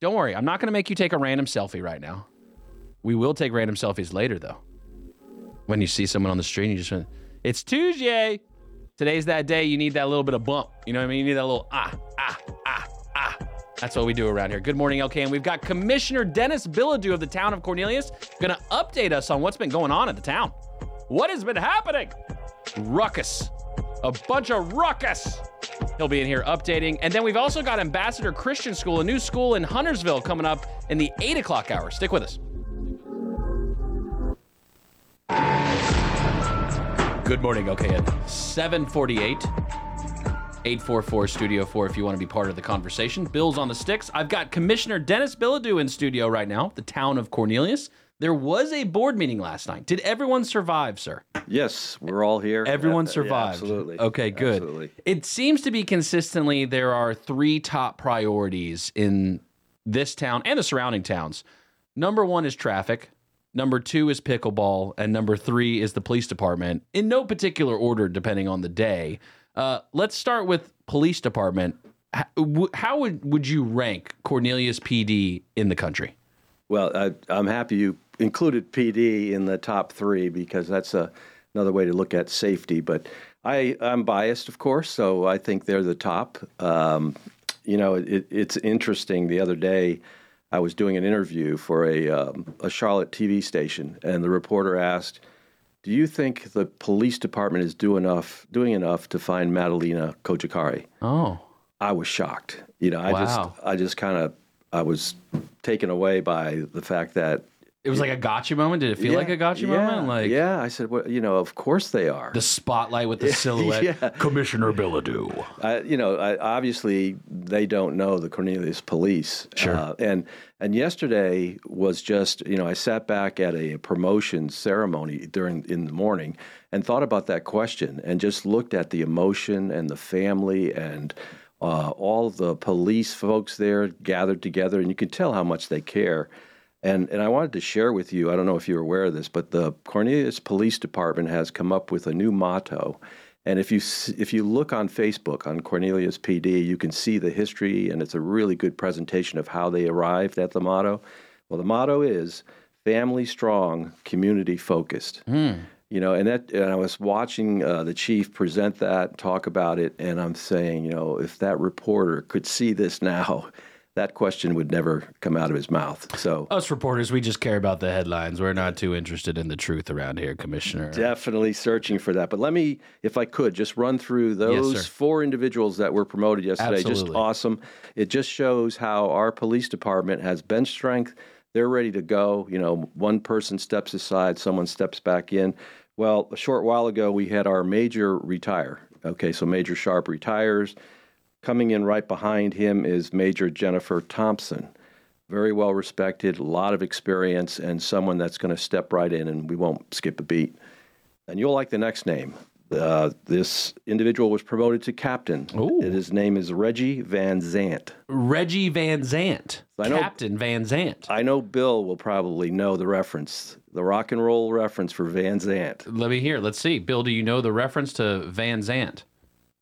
Don't worry. I'm not going to make you take a random selfie right now. We will take random selfies later, though. When you see someone on the street, you just it's Tuesday. Today's that day. You need that little bit of bump. You know what I mean? You need that little ah, ah. That's what we do around here. Good morning, LK. And we've got Commissioner Denis Bilodeau of the town of Cornelius going to update us on what's been going on at the town. What has been happening? Ruckus. A bunch of ruckus. He'll be in here updating. And then we've also got Ambassador Christian School, a new school in Huntersville coming up in the 8 o'clock hour. Stick with us. Good morning, okay, at 748. 844 Studio 4 if you want to be part of the conversation. Bill's on the sticks. I've got Commissioner Denis Bilodeau in studio right now, the town of Cornelius. There was a board meeting last night. Did everyone survive, sir? Yes, we're all here. Everyone Yeah, yeah, survived. absolutely. Okay, good. Absolutely. It seems to be consistently there are three top priorities in this town and the surrounding towns. Number one is traffic. Number two is pickleball, and number three is the police department. In no particular order, depending on the day. Uh, let's start with police department. H- w- How would would you rank Cornelius PD in the country? Well, I, I'm happy you included PD in the top three because that's a, another way to look at safety. But I, I'm biased, of course, so I think they're the top. Um, you know, it, it's interesting. The other day, I was doing an interview for a, um, a Charlotte TV station, and the reporter asked, "Do you think the police department is do enough, doing enough to find Madalina Cojocari?" Oh, I was shocked. You know, I Wow. just I just kind of I was taken away by the fact that It was like a gotcha moment. Did it feel Yeah, like a gotcha yeah, moment? Like yeah, I said, well, you know, of course they are. the spotlight with the [LAUGHS] silhouette. [LAUGHS] Yeah. Commissioner Bilodeau. I, you know, I, obviously they don't know the Cornelius police. Sure. Uh, and and yesterday was just, you know, I sat back at a promotion ceremony during in the morning and thought about that question and just looked at the emotion and the family and uh, all the police folks there gathered together, and you could tell how much they care. And and I wanted to share with you. I don't know if you're aware of this, but the Cornelius Police Department has come up with a new motto. And if you if you look on Facebook on Cornelius PD, you can see the history, and it's a really good presentation of how they arrived at the motto. Well, the motto is "Family strong, community focused." You know, and that and I was watching uh, the chief present that, talk about it, and I'm saying, you know, if that reporter could see this [LAUGHS] now, that question would never come out of his mouth. So Us reporters, we just care about the headlines. We're not too interested in the truth around here, Commissioner. Definitely searching for that. But let me, if I could, just run through those sir. four individuals that were promoted yesterday. Just Absolutely. awesome. It just shows how our police department has bench strength. They're ready to go. You know, one person steps aside, someone steps back in. Well, a short while ago, we had our major retire. Okay, so Major Sharp retires. Coming in right behind him is Major Jennifer Thompson very well respected, a lot of experience, and someone that's going to step right in, and we won't skip a beat. And you'll like the next name. Uh, this individual was promoted to captain. Ooh. And his name is Reggie Van Zant. Reggie Van Zant, I know- Captain Van Zant. I know Bill will probably know the reference, the rock and roll reference for Van Zant. Let me hear. Let's see. Bill, do you know the reference to Van Zant?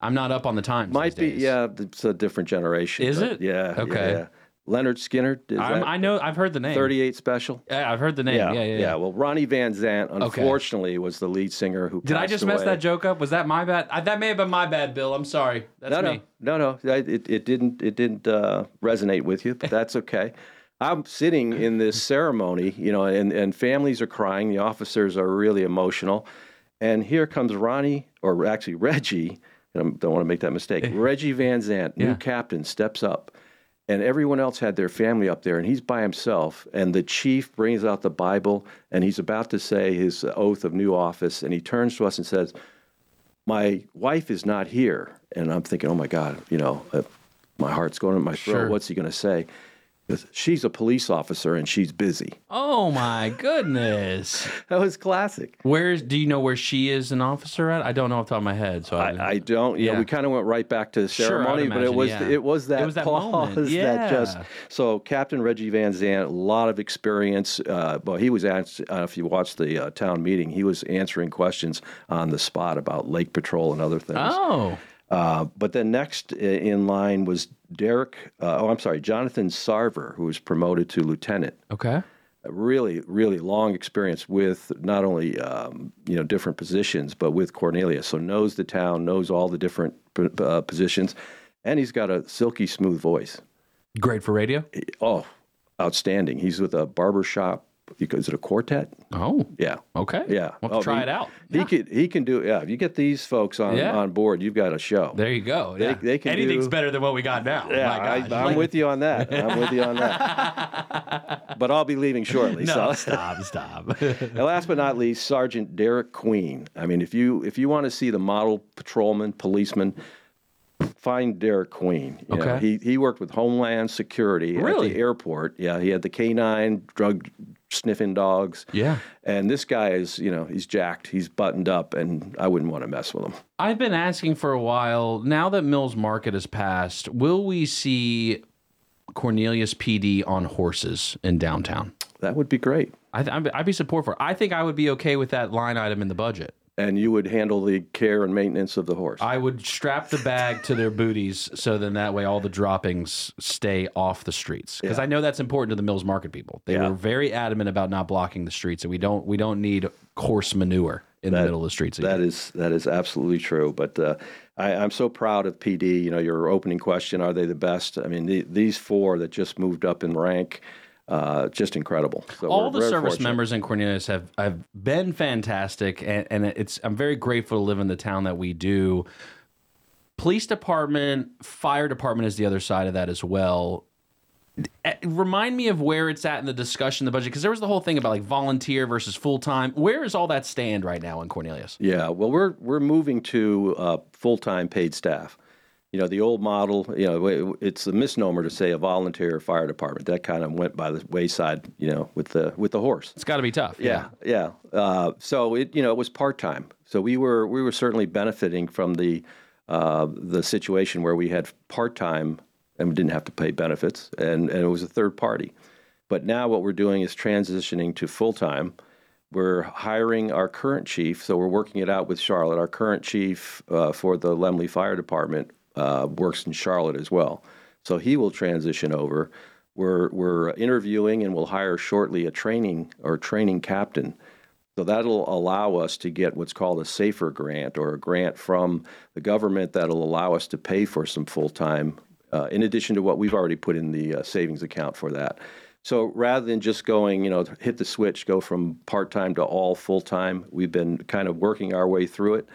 I'm not up on the times. Might be, yeah, it's a different generation. Is it? Yeah. Okay. yeah. Lynyrd Skynyrd, is I'm, that I know. I've heard the name. 38 special? Yeah, I've heard the name. Yeah, yeah, yeah. Well, Ronnie Van Zant, unfortunately, was the lead singer who Did I just mess that joke up? Was that my bad? I, that may have been my bad, Bill. I'm sorry. That's no, me. no, no, no. It, it didn't. It didn't uh, resonate with you, but that's okay. [LAUGHS] I'm sitting in this ceremony, you know, and, and families are crying. The officers are really emotional, and here comes Ronnie, or actually Reggie. And I don't want to make that mistake. Reggie Van Zant, new Yeah. captain, steps up, and everyone else had their family up there, and he's by himself. And the chief brings out the Bible, and he's about to say his oath of new office, and he turns to us and says, my wife is not here. And I'm thinking, oh my God, you know, uh, my heart's going in my throat. Sure. What's he going to say? He She's a police officer and she's busy. Oh my goodness. [LAUGHS] That was classic. Where's do you know where she is an officer at? I don't know off the top of my head. So I, I, I don't, Yeah. we kind of went right back to the Sure, ceremony, but it was yeah. it was that It was that pause moment, [LAUGHS] that just so Captain Reggie Van Zant, a lot of experience. Uh, well, he was ans- uh, if you watched the uh, town meeting, he was answering questions on the spot about lake patrol and other things. Oh. Uh, but then next in line was Derek. Uh, oh, I'm sorry, Jonathan Sarver, who was promoted to lieutenant. Okay. A really, really long experience with not only um, you know different positions, but with Cornelia. So knows the town, knows all the different uh, positions, and he's got a silky smooth voice. Great for radio. Oh, outstanding! He's with a barber shop. Is it a quartet? Oh. Yeah. Okay. Yeah. We'll Oh, try he- it out. He could. He can do. Yeah. If you get these folks on Yeah. on board, you've got a show. There you go. They- Yeah. they can Anything's do- better than what we got now. Yeah, My I, gosh. I'm with you on that. I'm with you on that. [LAUGHS] but I'll be leaving shortly. No, so. [LAUGHS] stop, stop. And last but not least, Sergeant Derek Queen. I mean, if you if you want to see the model patrolman, policeman, find Derek Queen. You know, Okay. he he worked with Homeland Security Really? at the airport. Yeah, he had the canine drug sniffing dogs. Yeah. And this guy is, you know, he's jacked, he's buttoned up, and I wouldn't want to mess with him. I've been asking for a while. Now that Mills Market has passed, will we see Cornelius PD on horses in downtown? That would be great. I th- I'd I'd be support for. it. I think I would be okay with that line item in the budget. And you would handle the care and maintenance of the horse. I would strap the bag to their booties so then that way all the droppings stay off the streets because Yeah. I know that's important to the Mills Market people. They Yeah. were very adamant about not blocking the streets, and we don't we don't need coarse manure in the middle of the streets. That either. is that is absolutely true. But uh, I, I'm so proud of PD. You know, your opening question: Are they the best? I mean, the, these four that just moved up in rank, uh, just incredible. So all the service fortunate. members in Cornelius have have been fantastic, and, and it's I'm very grateful to live in the town that we do. Police department, fire department is the other side of that as well. Uh, Remind me of where it's at in the discussion, the budget, because there was the whole thing about like volunteer versus full time. Where is all that stand right now in Cornelius? Yeah, well, we're we're moving to uh, full time paid staff. You know, the old model. You know, it's a misnomer to say a volunteer fire department. That kind of went by the wayside. You know, with the with the horse. It's got to be tough. Yeah, yeah. Uh, so it you know it was part time. So we were we were certainly benefiting from the uh, the situation where we had part time and we didn't have to pay benefits, and and it was a third party. But now what we're doing is transitioning to full time. We're hiring our current chief, so we're working it out with Charlotte. Our current chief uh, for the Lemley Fire Department uh, works in Charlotte as well, so he will transition over. We're we're interviewing and we'll hire shortly a training or training captain. So that'll allow us to get what's called a safer grant or a grant from the government that'll allow us to pay for some full time, uh, in addition to what we've already put in the uh, savings account for that. So rather than just going, you know, hit the switch, go from part time to all full time, we've been kind of working our way through it.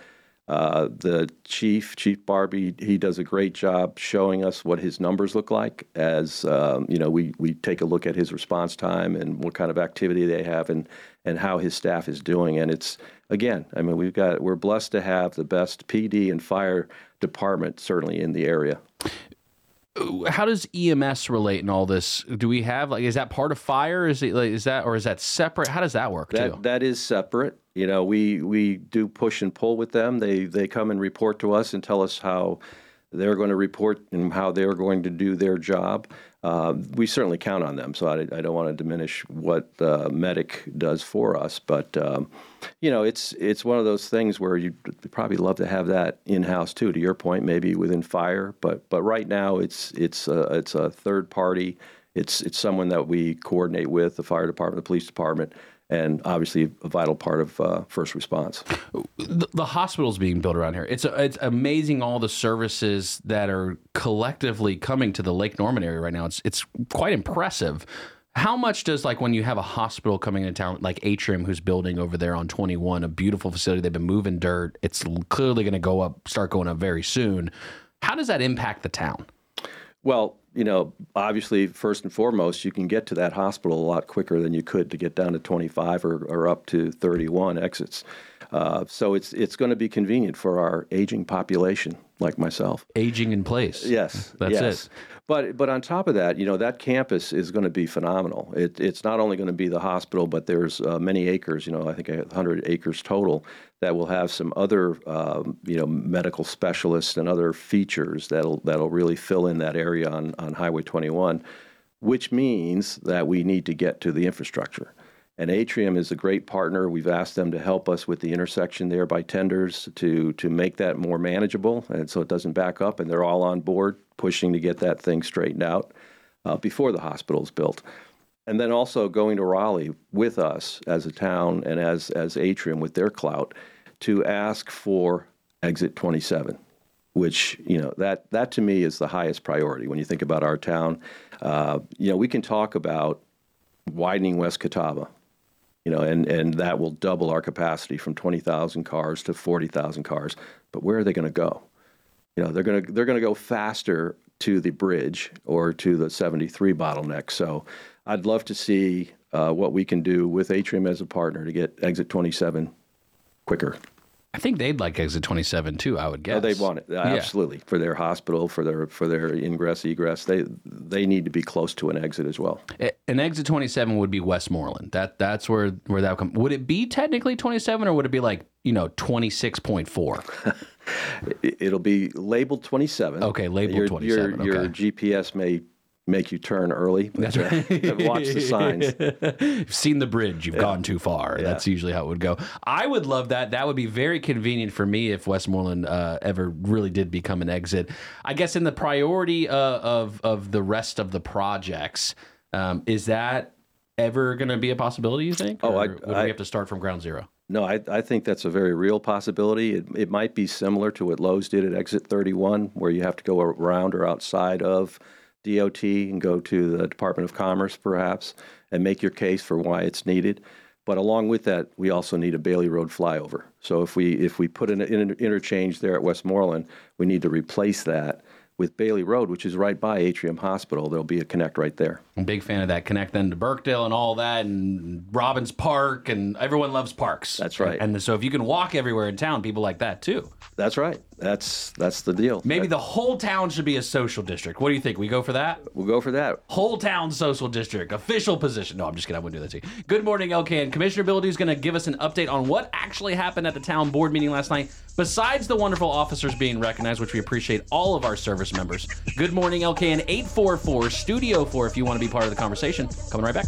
Uh, the chief, Chief Barbie, he does a great job showing us what his numbers look like as um, you know we we take a look at his response time and what kind of activity they have and and how his staff is doing. And it's again, I mean, we've got we're blessed to have the best PD and fire department certainly in the area. How does EMS relate in all this? Do we have like is that part of fire? Is it like is that or is that separate? How does that work too? That that is separate. You know, we we do push and pull with them. They they come and report to us and tell us how they're going to report and how they're going to do their job. Uh, we certainly count on them, so I, I don't want to diminish what the medic does for us. But um, you know, it's it's one of those things where you'd probably love to have that in house too. To your point, maybe within fire, but but right now it's it's a, it's a third party. It's it's someone that we coordinate with the fire department, the police department, and obviously a vital part of uh, first response. the, the hospitals being built around here. It's it's amazing all the services that are collectively coming to the Lake Norman area right now. It's it's quite impressive. How much does like when you have a hospital coming into town, like Atrium, who's building over there on 21, a beautiful facility. They've been moving dirt. It's clearly going to go up, start going up very soon. How does that impact the town? Well, you know, obviously, first and foremost, you can get to that hospital a lot quicker than you could to get down to 25 or, or up to 31 exits. Uh, so it's it's going to be convenient for our aging population, like myself. Aging in place. Yes, That's yes. it. But but on top of that, you know, that campus is going to be phenomenal. It, it's not only going to be the hospital, but there's uh, many acres. You know, I think 100 acres total that will have some other um, you know medical specialists and other features that'll that'll really fill in that area on on Highway 21, which means that we need to get to the infrastructure. And Atrium is a great partner. We've asked them to help us with the intersection there by tenders to to make that more manageable, and so it doesn't back up. And they're all on board, pushing to get that thing straightened out uh, before the hospital is built. And then also going to Raleigh with us as a town and as as Atrium with their clout to ask for exit 27 which you know that that to me is the highest priority when you think about our town. Uh, you know, we can talk about widening West Catawba, you know, and and that will double our capacity from twenty thousand cars to forty thousand cars. But where are they going to go? You know, they're going to they're going to go faster to the bridge or to the 73 bottleneck. So, I'd love to see uh, what we can do with Atrium as a partner to get exit 27 quicker. I think they'd like exit 27 too, I would oh, guess. Oh, they want it absolutely for their hospital, for their for their ingress egress. They they need to be close to an exit as well. An exit 27 would be Westmoreland. That that's where where that would come. Would it be technically 27 or would it be like, you know, 26.4? [LAUGHS] It- It'll be labeled 27. Okay, labeled your, 27, Your, your. GPS may make you turn early. But, That's right. [LAUGHS] uh, watch the signs. [LAUGHS] You've seen the bridge, you've gone too far. That's usually how it would go. I would love that. That would be very convenient for me if Westmoreland uh, ever really did become an exit. I guess in the priority uh, of of the rest of the projects, um, is that ever going to be a possibility? You think? Oh, Or I- would I- we have to start from ground zero? No, I, I think that's a very real possibility. It, it might be similar to what Lowe's did at Exit 31, where you have to go around or outside of DOT and go to the Department of Commerce, perhaps, and make your case for why it's needed. But along with that, we also need a Bailey Road flyover. So if we if we put an inter- interchange there at Westmoreland, we need to replace that with Bailey Road, which is right by Atrium Hospital. There'll be a connect right there. I'm a big fan of that connect then to Birkdale and all that and Robbins Park and everyone loves parks. That's right. And so if you can walk everywhere in town, people like that too. That's right. That's that's the deal. Maybe the whole town should be a social district. What do you think? We go for that? We'll go for that. Whole town social district, official position. No, I'm just kidding. I wouldn't do that to you. Good morning, LKN. Commissioner Bill is going to give us an update on what actually happened at the town board meeting last night, besides the wonderful officers being recognized, which we appreciate all of our service members. Good morning, LKN 844 Studio 4 if you want to be part of the conversation. Coming right back.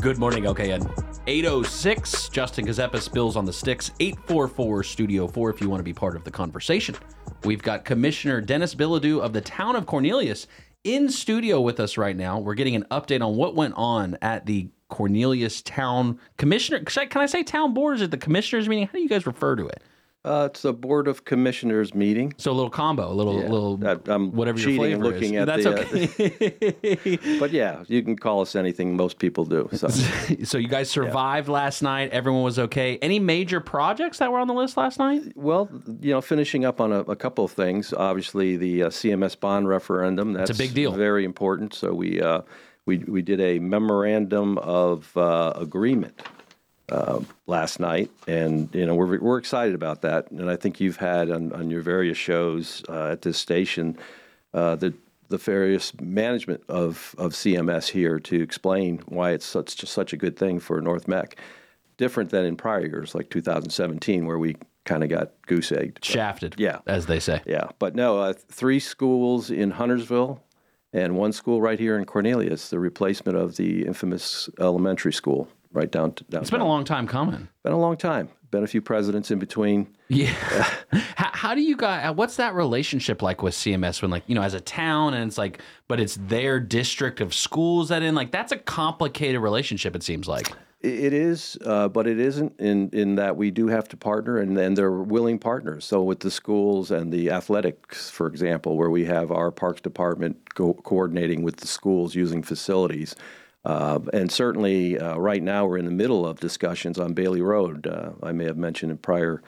Good morning, LKN. 806, Justin Ckezepis Bill's on the sticks. 844 Studio 4 if you want to be part of the conversation. We've got Commissioner Denis Bilodeau of the town of Cornelius in studio with us right now. We're getting an update on what went on at the Cornelius Town Commissioner. Can I say town board? Is it the commissioners meeting? How do you guys refer to it? Uh, it's a board of commissioners meeting. So a little combo, a little, Yeah, little, I'm whatever your cheating, flavor looking is. at That's the, uh, okay. [LAUGHS] But yeah, you can call us anything. Most people do. So [LAUGHS] so you guys survived last night. Everyone was okay. Any major projects that were on the list last night? Well, you know, finishing up on a, a couple of things. Obviously, the uh, CMS bond referendum. That's a big deal. Very important. So we uh, we we did a memorandum of uh, agreement uh, last night, and you know we're we're excited about that. And I think you've had on, on your various shows uh, at this station uh, the the various management of, of CMS here to explain why it's such such a good thing for North Meck. Different than in prior years, like 2017, where we kind of got goose egged. Shafted, Yeah. as they say. Yeah, but no, uh, three schools in Huntersville and one school right here in Cornelius, the replacement of the infamous elementary school right down. downtown. It's been a long time coming. Been a long time. Been a few presidents in between. Yeah. [LAUGHS] how, how do you guys? Uh, what's that relationship like with CMS when, like, you know, as a town, and it's like, but it's their district of schools that in like that's a complicated relationship. It seems like. It is, uh, but it isn't in, in that we do have to partner, and, and they're willing partners. So with the schools and the athletics, for example, where we have our parks department co- coordinating with the schools using facilities, uh, and certainly uh, right now we're in the middle of discussions on Bailey Road. Uh, I may have mentioned in prior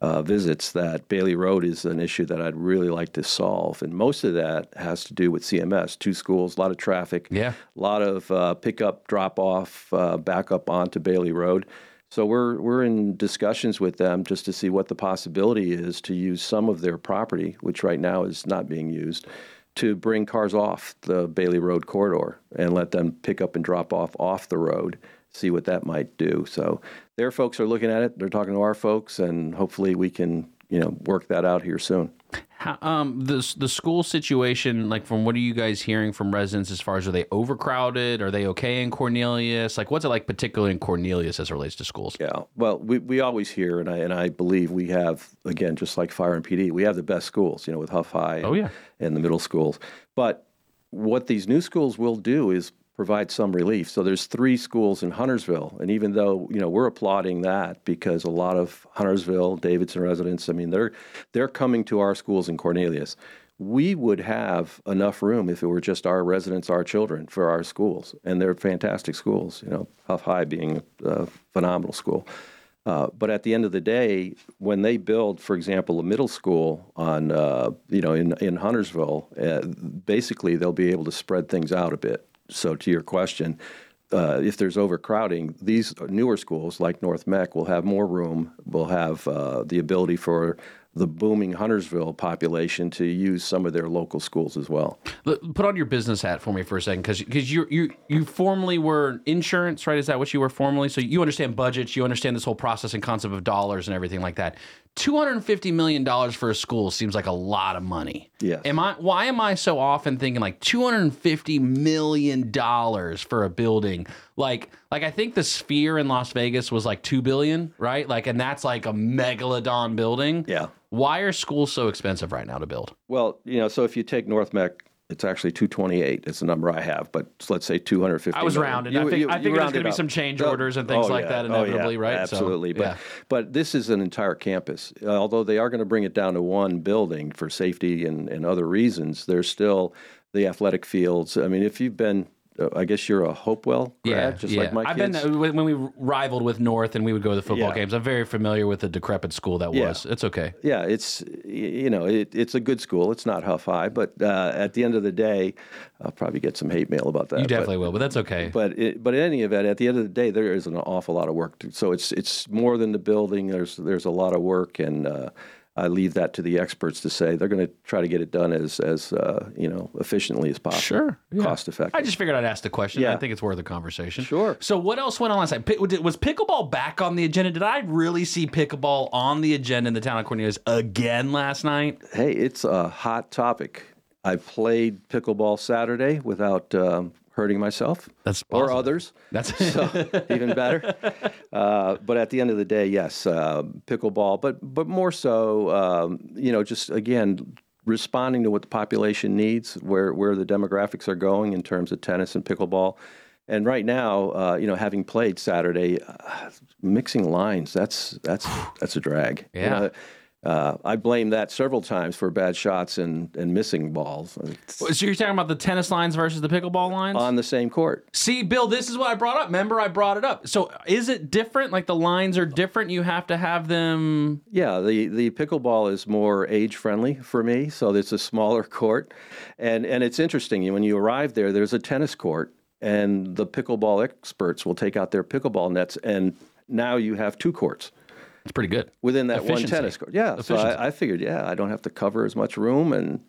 uh, visits that Bailey Road is an issue that I'd really like to solve, and most of that has to do with CMS. Two schools, a lot of traffic, Yeah. a lot of uh, pickup, drop off, uh, back up onto Bailey Road. So we're we're in discussions with them just to see what the possibility is to use some of their property, which right now is not being used, to bring cars off the Bailey Road corridor and let them pick up and drop off off the road. See what that might do. So their folks are looking at it. They're talking to our folks, and hopefully we can you know work that out here soon. How, um, the the school situation, like, from what are you guys hearing from residents as far as are they overcrowded? Are they okay in Cornelius? Like, what's it like, particularly in Cornelius, as it relates to schools? Yeah. Well, we, we always hear, and I and I believe we have again, just like Fire and PD, we have the best schools. You know, with Huff High. And, Oh, yeah. And the middle schools, but what these new schools will do is provide some relief. So there's three schools in Huntersville, and even though you know we're applauding that because a lot of Huntersville, Davidson residents, I mean they're they're coming to our schools in Cornelius. We would have enough room if it were just our residents, our children, for our schools, and they're fantastic schools. You know, Huff High being a phenomenal school. Uh, but at the end of the day, when they build, for example, a middle school on, uh, you know, in in Huntersville, uh, basically they'll be able to spread things out a bit. So to your question, uh, if there's overcrowding, these newer schools like North Meck will have more room, will have uh, the ability for the booming Huntersville population to use some of their local schools as well. Put on your business hat for me for a second, because because you you you formerly were insurance, right? Is that what you were formerly? So you understand budgets, you understand this whole process and concept of dollars and everything like that. Two hundred and fifty million dollars for a school seems like a lot of money. Yes. Am I? Why am I so often thinking like two hundred and fifty million dollars for a building? Like like I think the Sphere in Las Vegas was like two billion, right? Like, and that's like a megalodon building. Yeah. Why are schools so expensive right now to build? Well, you know, so if you take North Meck, it's actually 228. It's the number I have, but let's say 250. I was million. rounding. I fig- I figured there's gonna be some change orders and things oh, like yeah. that Oh, yeah. inevitably, right? So, Absolutely. but yeah. but this is an entire campus. Uh, although they are going to bring it down to one building for safety and, and other reasons, there's still the athletic fields. I mean, if you've been I guess you're a Hopewell grad, yeah, just yeah. like my I've kids. been uh, when we rivaled with North and we would go to the football Yeah. games. I'm very familiar with the decrepit school that was. It's okay. Yeah, it's you know it, it's a good school. It's not Huff High, but uh, at the end of the day, I'll probably get some hate mail about that. You but- definitely will, but that's okay. But it, but in any event, at the end of the day, there is an awful lot of work. To, so it's it's more than the building. There's there's a lot of work, and uh, I leave that to the experts to say. They're going to try to get it done as as uh, you know efficiently as possible. Sure, yeah. cost effective. I just figured I'd ask the question. Yeah. I think it's worth a conversation. Sure. So what else went on last night? Was pickleball back on the agenda? Did I really see pickleball on the agenda in the town of Cornelius again last night? Hey, it's a hot topic. I played pickleball Saturday without um, hurting myself That's or others. That's [LAUGHS] so even better. [LAUGHS] Uh, but at the end of the day, yes, uh, pickleball. But but more so, um, you know, just again responding to what the population needs, where where the demographics are going in terms of tennis and pickleball. And right now, uh, you know, having played Saturday, uh, mixing lines that's that's that's a drag. You Yeah. know, uh, I blame that several times for bad shots and, and missing balls It's so you're talking about the tennis lines versus the pickleball lines? on the same court. See, Bill, this is what I brought up. Remember, I brought it up. So, is it different? Like the lines are different. You have to have them. Yeah, the, the pickleball is more age friendly for me, so it's a smaller [LAUGHS] court, and and it's interesting when you arrive there. There's a tennis court, and the pickleball experts will take out their pickleball nets, and now you have two courts It's pretty good. within that Efficiency. one tennis court. Yeah, so I, I figured, yeah, I don't have to cover as much room, and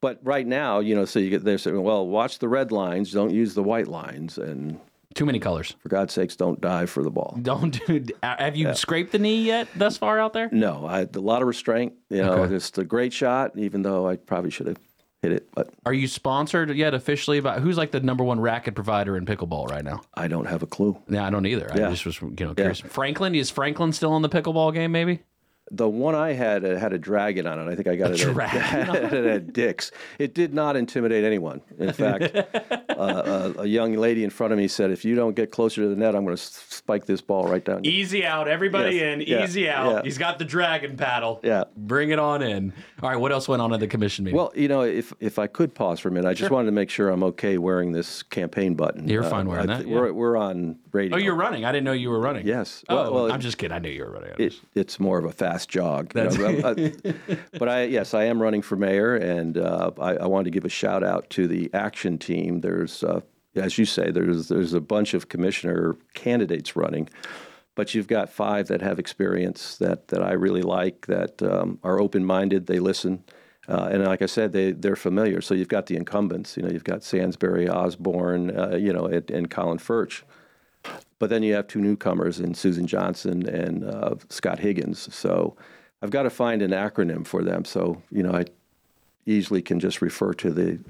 but right now, you know, so you get they're saying, well, watch the red lines, don't use the white lines, and Too many colors. for God's sakes, don't dive for the ball. Don't do. Have you scraped the knee yet? Thus far out there? No, I had a lot of restraint. You know, Okay. it's a great shot, even though I probably should have hit it, but Are you sponsored yet officially? By who's like the number one racket provider in pickleball right now? I don't have a clue. Yeah, I don't either. I Yeah. just was you know curious. Franklin is Franklin still in the pickleball game? Maybe. The one I had uh, had a dragon on it. I think I got [LAUGHS] it, at, it at Dick's. It did not intimidate anyone. In [LAUGHS] fact, uh, a, a young lady in front of me said, "If you don't get closer to the net, I'm going to spike this ball right down." Easy out, everybody Yes. in. Yeah. Easy out. Yeah. He's got the dragon paddle. Yeah. Bring it on in. All right. What else went on at the commission meeting? Well, you know, if if I could pause for a minute, I just wanted to make sure I'm okay wearing this campaign button. You're fine wearing I that, thi- We're we're on radio. oh, you're running. I didn't know you were running. Yes. Oh, Well- well, I'm just kidding. I knew you were running. it, it's more of a fast jog. you know, I- [LAUGHS] but I, yes, I am running for mayor, and uh, I, I wanted to give a shout out to the action team. There's, uh, as you say, there's there's a bunch of commissioner candidates running, but you've got five that have experience that that I really like, that um, are open minded, they listen. Uh, and like I said, they they're familiar. So you've got the incumbents. You know, you've got Sansbury, Osborne, uh, you know, and, and Colin Furch. But then you have two newcomers in Susan Johnson and uh, Scott Higgins. So I've got to find an acronym for them. So you know, I easily can just refer to the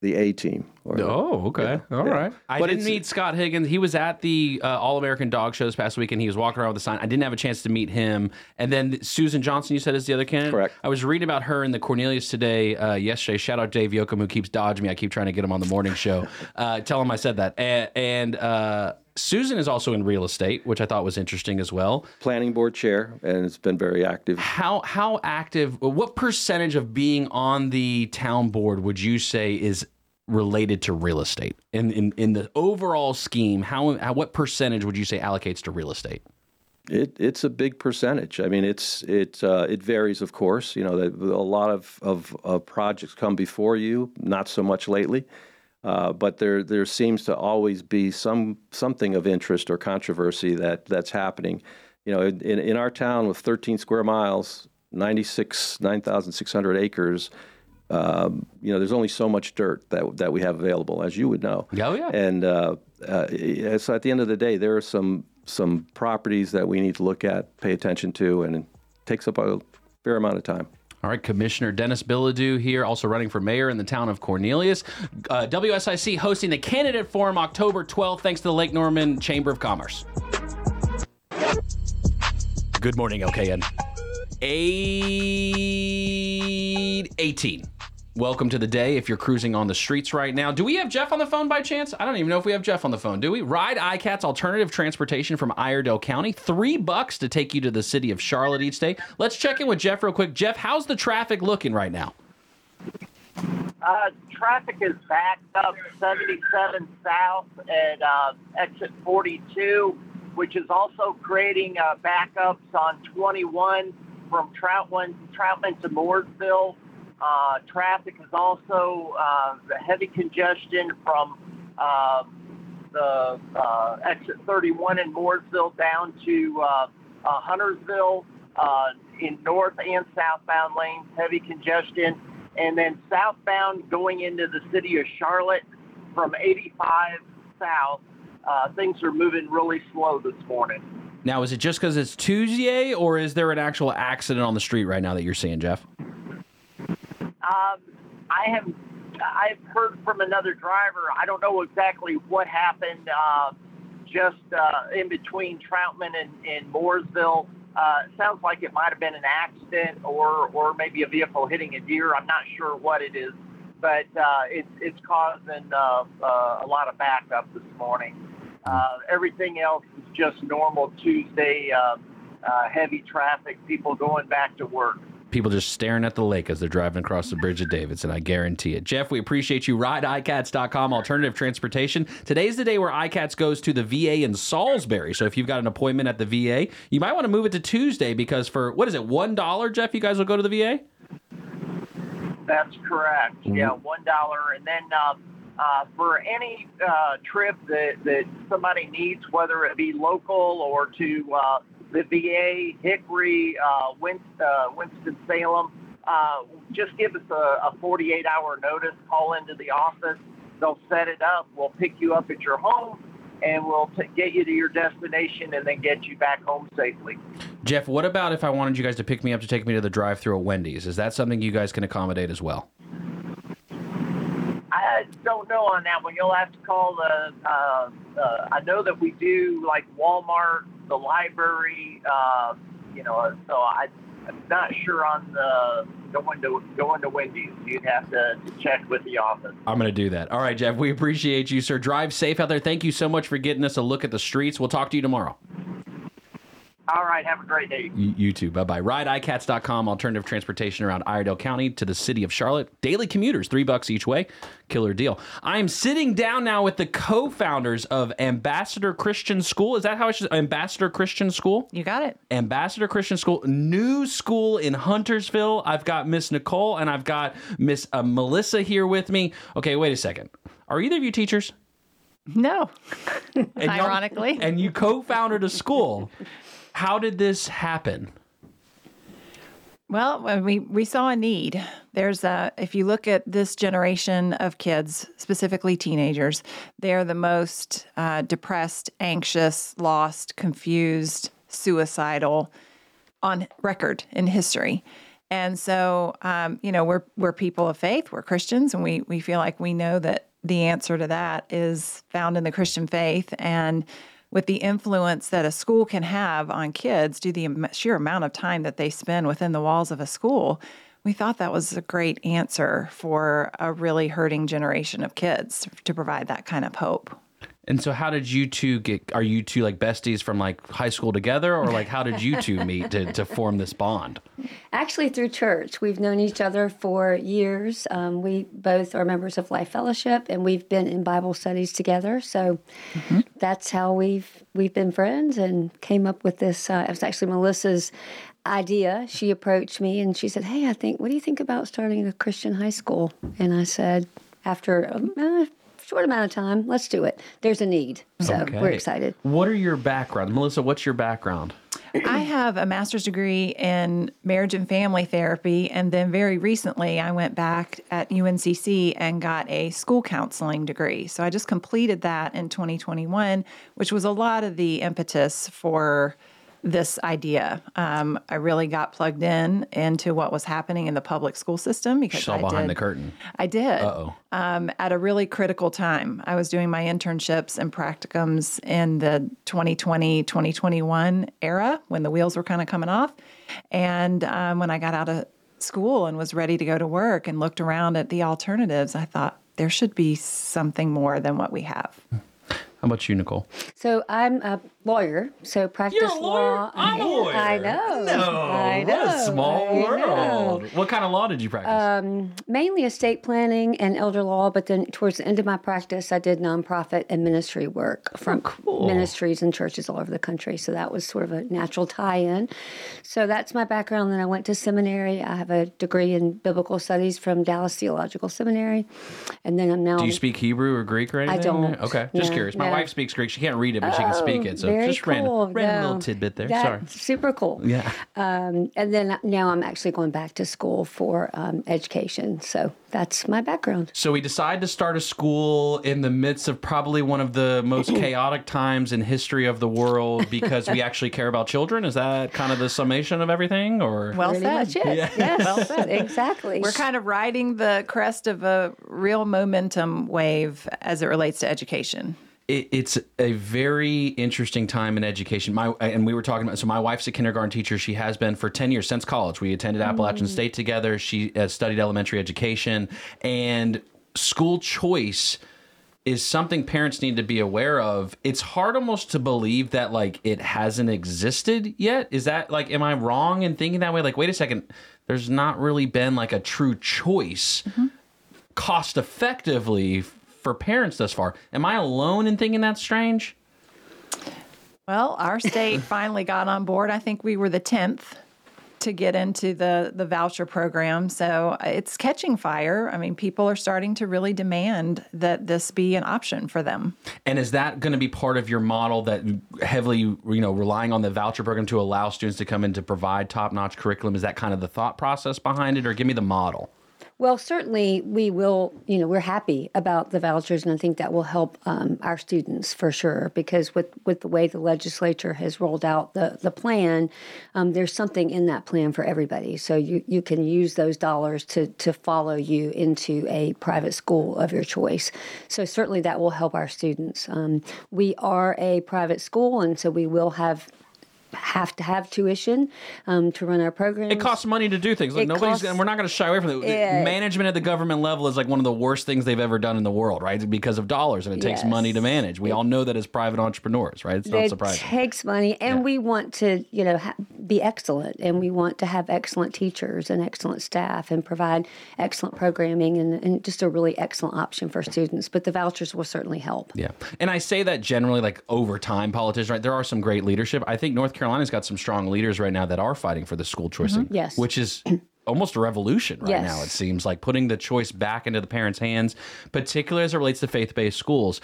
the A team. Or, Oh, okay. All right. I But didn't meet Scott Higgins. He was at the uh, All American Dog Show this past week, and he was walking around with a sign. I didn't have a chance to meet him. And then Susan Johnson, you said is the other candidate. Correct. I was reading about her in the Cornelius today uh, yesterday. Shout out Dave Yochum who keeps dodging me. I keep trying to get him on the morning show. [LAUGHS] uh, tell him I said that. And, and uh, Susan is also in real estate, which I thought was interesting as well. planning board chair, and it's been very active. How how active? What percentage of being on the town board would you say is related to real estate in in, in the overall scheme? How, how what percentage would you say allocates to real estate? It, it's a big percentage. I mean, it's it uh, it varies, of course. You know, a lot of, of of projects come before you, not so much lately. Uh, but there there seems to always be some something of interest or controversy that that's happening. You know, in, in our town with 13 square miles, 96 9,600 acres. Um, you know, there's only so much dirt that that we have available, as you would know. Oh, yeah. And uh, uh, so at the end of the day, there are some some properties that we need to look at, pay attention to, and it takes up a fair amount of time. All right, Commissioner Denis Bilodeau here, also running for mayor in the town of Cornelius. Uh, WSIC hosting the candidate forum October 12th, thanks to the Lake Norman Chamber of Commerce. Good morning, LKN. 818. Welcome to the day if you're cruising on the streets right now. Do we have Jeff on the phone by chance? I don't even know if we have Jeff on the phone, do we? Ride iCats alternative transportation from Iredell County. Three bucks to take you to the city of Charlotte each day. Let's check in with Jeff real quick. Jeff, how's the traffic looking right now? Uh, traffic is backed up 77 south at uh, exit 42, which is also creating uh, backups on 21 from Troutman, Troutman to Mooresville. Uh, traffic is also uh, heavy congestion from uh, the uh, exit 31 in Mooresville down to uh, uh, Huntersville in north and southbound lanes, heavy congestion. And then southbound going into the city of Charlotte from 85 south, things are moving really slow this morning. Now, is it just because it's Tuesday, or is there an actual accident on the street right now that you're seeing, Jeff? Um, I have I've heard from another driver. I don't know exactly what happened uh, just uh, in between Troutman and, and Mooresville. Uh, sounds like it might have been an accident or or maybe a vehicle hitting a deer. I'm not sure what it is, but uh, it's it's causing uh, uh, a lot of backup this morning. Uh, everything else is just normal Tuesday uh, uh, heavy traffic. People going back to work. People just staring at the lake as they're driving across the bridge of Davidson. I guarantee it. Jeff, we appreciate you. RideICats.com, alternative transportation. Today's the day where iCats goes to the VA in Salisbury. So if you've got an appointment at the VA, you might want to move it to Tuesday because for, what is it, $1, Jeff, you guys will go to the VA? That's correct. Yeah, one dollar, and then uh, uh, for any uh, trip that that somebody needs, whether it be local or to uh, the VA, Hickory, uh, Winston, uh, Winston Salem, uh, just give us a, a 48 hour notice. Call into the office. They'll set it up. We'll pick you up at your home. And we'll t- get you to your destination and then get you back home safely. Jeff, what about if I wanted you guys to pick me up to take me to the drive through at Wendy's? Is that something you guys can accommodate as well? I don't know on that one. You'll have to call the. Uh, uh, I know that we do like Walmart, the library. Uh, you know, so I, I'm not sure on the going to going to Wendy's. You'd have to, to check with the office. I'm going to do that. All right, Jeff, we appreciate you, sir. Drive safe out there. Thank you so much for getting us a look at the streets. We'll talk to you tomorrow. All right. Have a great day. You, you too. Bye bye. RideICats.com, alternative transportation around Iredell County to the city of Charlotte. Daily commuters, three bucks each way. Killer deal. I am sitting down now with the co founders of Ambassador Christian School. Is that how I should? Ambassador Christian School? You got it. Ambassador Christian School, new school in Huntersville. I've got Miss Nicole and I've got Miss uh, Melissa here with me. Okay, wait a second. Are either of you teachers? No. And Ironically. And you co founded a school. How did this happen? Well, we we saw a need. There's a if you look at this generation of kids, specifically teenagers, they're the most uh, depressed, anxious, lost, confused, suicidal on record in history. And so, um, you know, we're we're people of faith, we're Christians, and we we feel like we know that the answer to that is found in the Christian faith and with the influence that a school can have on kids due to the sheer amount of time that they spend within the walls of a school, we thought that was a great answer for a really hurting generation of kids to provide that kind of hope. And so, how did you two get? Are you two like besties from like high school together, or like how did you two [LAUGHS] meet to, to form this bond? Actually, through church. We've known each other for years. Um, we both are members of Life Fellowship, and we've been in Bible studies together. So that's how we've we've been friends and came up with this. Uh, it was actually Melissa's idea. She approached me and she said, "Hey, I think. What do you think about starting a Christian high school?" And I said, after a short amount of time, let's do it. There's a need, so we're excited. What are your background, Melissa? What's your background? I have a master's degree in marriage and family therapy. And then very recently, I went back at UNCC and got a school counseling degree. So I just completed that in 2021, which was a lot of the impetus for this idea. Um, I really got plugged in into what was happening in the public school system because Saw I behind did, the curtain. I did. Uh-oh. Um, at a really critical time. I was doing my internships and practicums in the 2020 2021 era when the wheels were kind of coming off. And um, when I got out of school and was ready to go to work and looked around at the alternatives, I thought there should be something more than what we have. How about you, Nicole? So I'm a lawyer. So practice You're a lawyer? law. I'm a lawyer. I know. No, I know. what a small I world. know. What kind of law did you practice? Um, mainly estate planning and elder law, but then towards the end of my practice, I did nonprofit and ministry work from ministries and churches all over the country. So that was sort of a natural tie-in. So that's my background. Then I went to seminary. I have a degree in biblical studies from Dallas Theological Seminary, and then I'm now. Do you speak Hebrew or Greek or anything? I don't. Okay, just No, curious. My no. wife speaks Greek. She can't read it, but she can speak it. So Very just cool. random, random No, little tidbit there. that's Sorry. Super cool. Yeah. Um, and then now I'm actually going back to school for um, education. So that's my background. So we decide to start a school in the midst of probably one of the most [CLEARS THROAT] chaotic times in history of the world because we actually care about children. Is that kind of the summation of everything, or Well Pretty said. much it. Yes. well said. [LAUGHS] Exactly. We're kind of riding the crest of a real momentum wave as it relates to education. It, it's a very interesting time in education. My and we were talking about. So my wife's a kindergarten teacher. She has been for ten years since college. We attended Appalachian State together. She uh, studied elementary education and school choice is something parents need to be aware of. It's hard almost to believe that like it hasn't existed yet. Is that like am I wrong in thinking that way? Like wait a second, there's not really been like a true choice cost effectively for parents thus far. Am I alone in thinking that's strange? Well, our state [LAUGHS] finally got on board. I think we were the 10th to get into the, the voucher program. So it's catching fire. I mean, people are starting to really demand that this be an option for them. And is that going to be part of your model that heavily, you know, relying on the voucher program to allow students to come in to provide top-notch curriculum? Is that kind of the thought process behind it, or give me the model? Well, certainly we will, you know, we're happy about the vouchers, and I think that will help um, our students for sure. Because with, with the way the legislature has rolled out the, the plan, um, there's something in that plan for everybody. So you, you can use those dollars to, to follow you into a private school of your choice. So certainly that will help our students. Um, we are a private school, and so we will have have to have tuition um, to run our program. It costs money to do things. Like It nobody's, costs- and we're not going to shy away from it. Yeah. Management at the government level is like one of the worst things they've ever done in the world, right? Because of dollars, and it takes Yes. money to manage. We all know that as private entrepreneurs, right? It's not it surprising. It takes money, and we want to, you know, ha- be excellent, and we want to have excellent teachers and excellent staff, and provide excellent programming, and, and just a really excellent option for students. But the vouchers will certainly help. Yeah. And I say that generally, like over time, politicians, right? There are some great leadership. I think North Carolina's got some strong leaders right now that are fighting for the school choice, Mhm. Yes. which is [CLEARS THROAT] almost a revolution right Yes. now, it seems like putting the choice back into the parents' hands, particularly as it relates to faith based schools.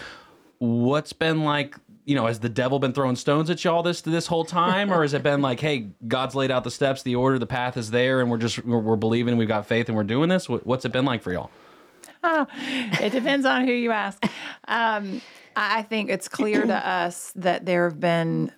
What's been like, you know, has the devil been throwing stones at y'all this this whole time, or has it been like, hey, God's laid out the steps, the order, the path is there, and we're just we're, we're believing, we've got faith, and we're doing this? What's it been like for y'all? Oh, it depends on who you ask. Um, I I think it's clear to us that there have been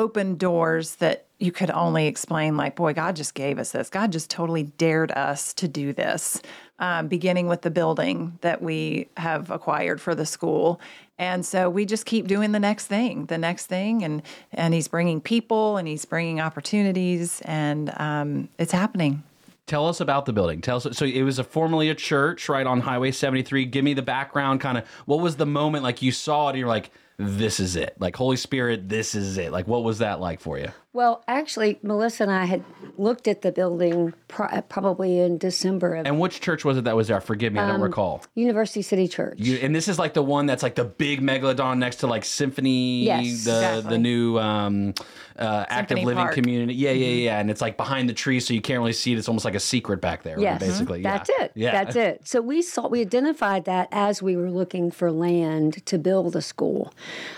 open doors that you could only explain like, boy, God just gave us this. God just totally dared us to do this, um, beginning with the building that we have acquired for the school. And so we just keep doing the next thing, the next thing, and and He's bringing people and He's bringing opportunities, and um, it's happening. Tell us about the building. Tell us. So it was a formerly a church, right on Highway 73. Give me the background. Kind of what was the moment like you saw it and you're like, this is it. Like Holy Spirit, this is it. Like what was that like for you? Well, actually, Melissa and I had looked at the building pro- probably in December of And which church was it that was there? Forgive me, I don't Um, recall. University City Church. You, and this is like the one that's like the big megalodon next to like Symphony, Yes, the exactly. the new um, uh, active living Park. community. Yeah, yeah, Mhm. yeah. And it's like behind the tree, so you can't really see it. It's almost like a secret back there. right? Yes, basically. yeah. That's it. Yeah, That's it. So we saw we identified that as we were looking for land to build a school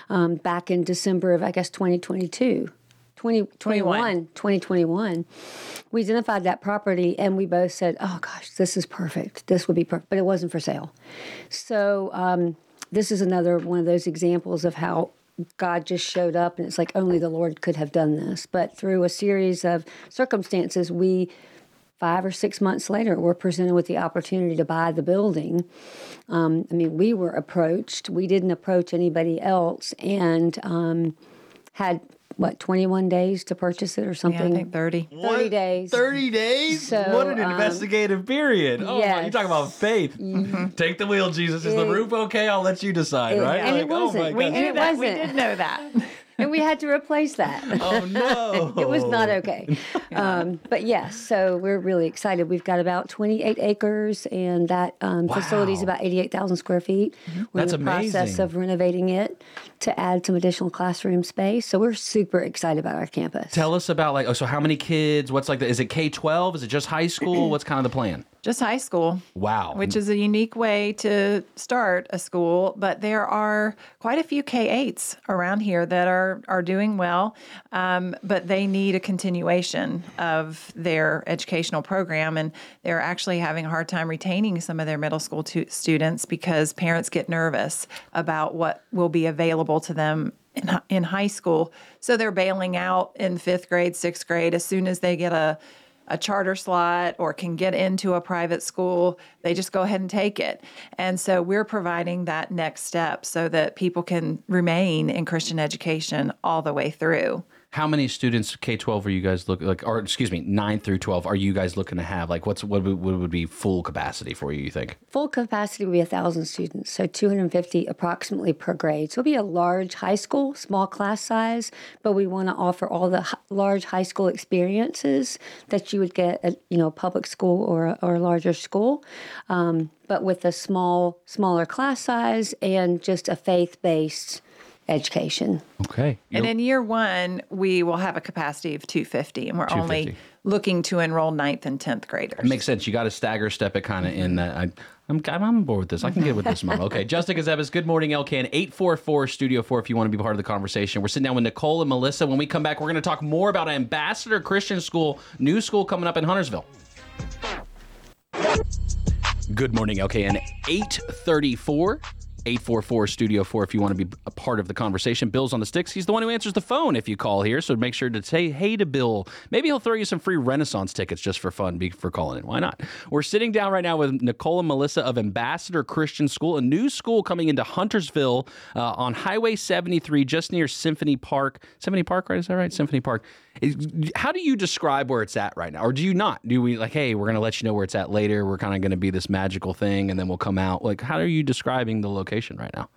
um, back in December of I guess 2022. 2021, 2021, we identified that property and we both said, "Oh gosh, this is perfect. This would be perfect," but it wasn't for sale. So um, this is another one of those examples of how God just showed up, and it's like only the Lord could have done this. But through a series of circumstances, we five or six months later, we're presented with the opportunity to buy the building. Um, I mean, we were approached. We didn't approach anybody else, and um, had what 21 days to purchase it or Yeah, I something. think 30. 30 days. 30 days? So, what an um, investigative period. Oh, my, you're talking about faith. Take the wheel, Jesus. Is the roof okay? I'll let you decide, it- right? and it oh wasn't. my We God. knew- it That- we wasn't. did know that. [LAUGHS] and we had to replace that. [LAUGHS] Oh no. [LAUGHS] it was not okay. [LAUGHS] Um, but yes, so we're really excited. We've got about 28 acres, and that um, facility is Wow. about 88,000 square feet. We're That's in the process of renovating it to add some additional classroom space. So we're super excited about our campus. Tell us about like oh so how many kids? What's like the is it K twelve? Is it just high school? [CLEARS THROAT] What's kind of the plan? Just high school. Wow. Which is a unique way to start a school, but there are quite a few K 8s around here that are, are doing well, um, but they need a continuation of their educational program. And they're actually having a hard time retaining some of their middle school tu- students because parents get nervous about what will be available to them in, in high school. So they're bailing out in fifth grade, sixth grade as soon as they get a a charter slot or can get into a private school, they just go ahead and take it. And so we're providing that next step so that people can remain in Christian education all the way through. How many students K twelve are you guys looking like or excuse me, nine through twelve are you guys looking to have? Like what's what would, what would be full capacity for you, you think? Full capacity would be a 1,000 students, so 250 approximately per grade. So it'll be a large high school, small class size, but we want to offer all the h- large high school experiences that you would get at you know public school or a, or a larger school, um, but with a small smaller class size and just a faith based education. Okay. And in year one, we will have a capacity of 250, and we're only looking to enroll ninth and 10th graders. It makes sense. You got to stagger step it kind of in that. I, I'm, I'm on board with this. I can get with this, Mom. Okay. Justin Ckezepis, good morning, LKN. 844 Studio 4 if you want to be part of the conversation. We're sitting down with Nicole and Melissa. When we come back, we're going to talk more about Ambassador Christian School, new school coming up in Huntersville. Good morning, LKN. 834. 844 Studio 4 if you want to be a part of the conversation. Bill's on the sticks. He's the one who answers the phone if you call here. So make sure to say hey to Bill. Maybe he'll throw you some free Renaissance tickets just for fun be- for calling in. Why not? We're sitting down right now with Nicole and Melissa of Ambassador Christian School, a new school coming into Huntersville uh, on Highway 73, just near Symphony Park. Symphony Park, right? Is that right? Symphony Park. How do you describe where it's at right now? Or do you not? Do we like, hey, we're going to let you know where it's at later? We're kind of going to be this magical thing and then we'll come out. Like, how are you describing the location right now?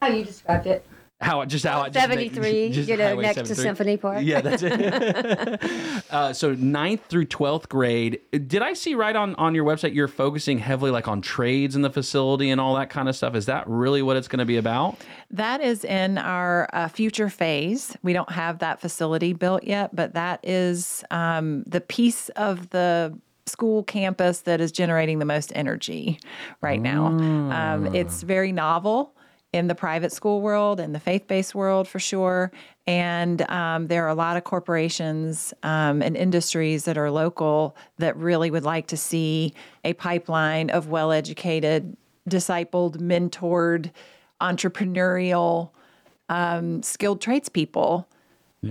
How you described it? How just how I just make- 73, you know, Highway next to Symphony Park. Yeah, [LAUGHS] that's it. [LAUGHS] uh, so ninth through twelfth grade. Did I see right on on your website you're focusing heavily like on trades in the facility and all that kind of stuff? Is that really what it's going to be about? That is in our uh, future phase. We don't have that facility built yet, but that is um, the piece of the school campus that is generating the most energy right now. Um, it's very novel in the private school world and the faith based world for sure. And um, there are a lot of corporations um, and industries that are local that really would like to see a pipeline of well educated, discipled, mentored, entrepreneurial, um, skilled tradespeople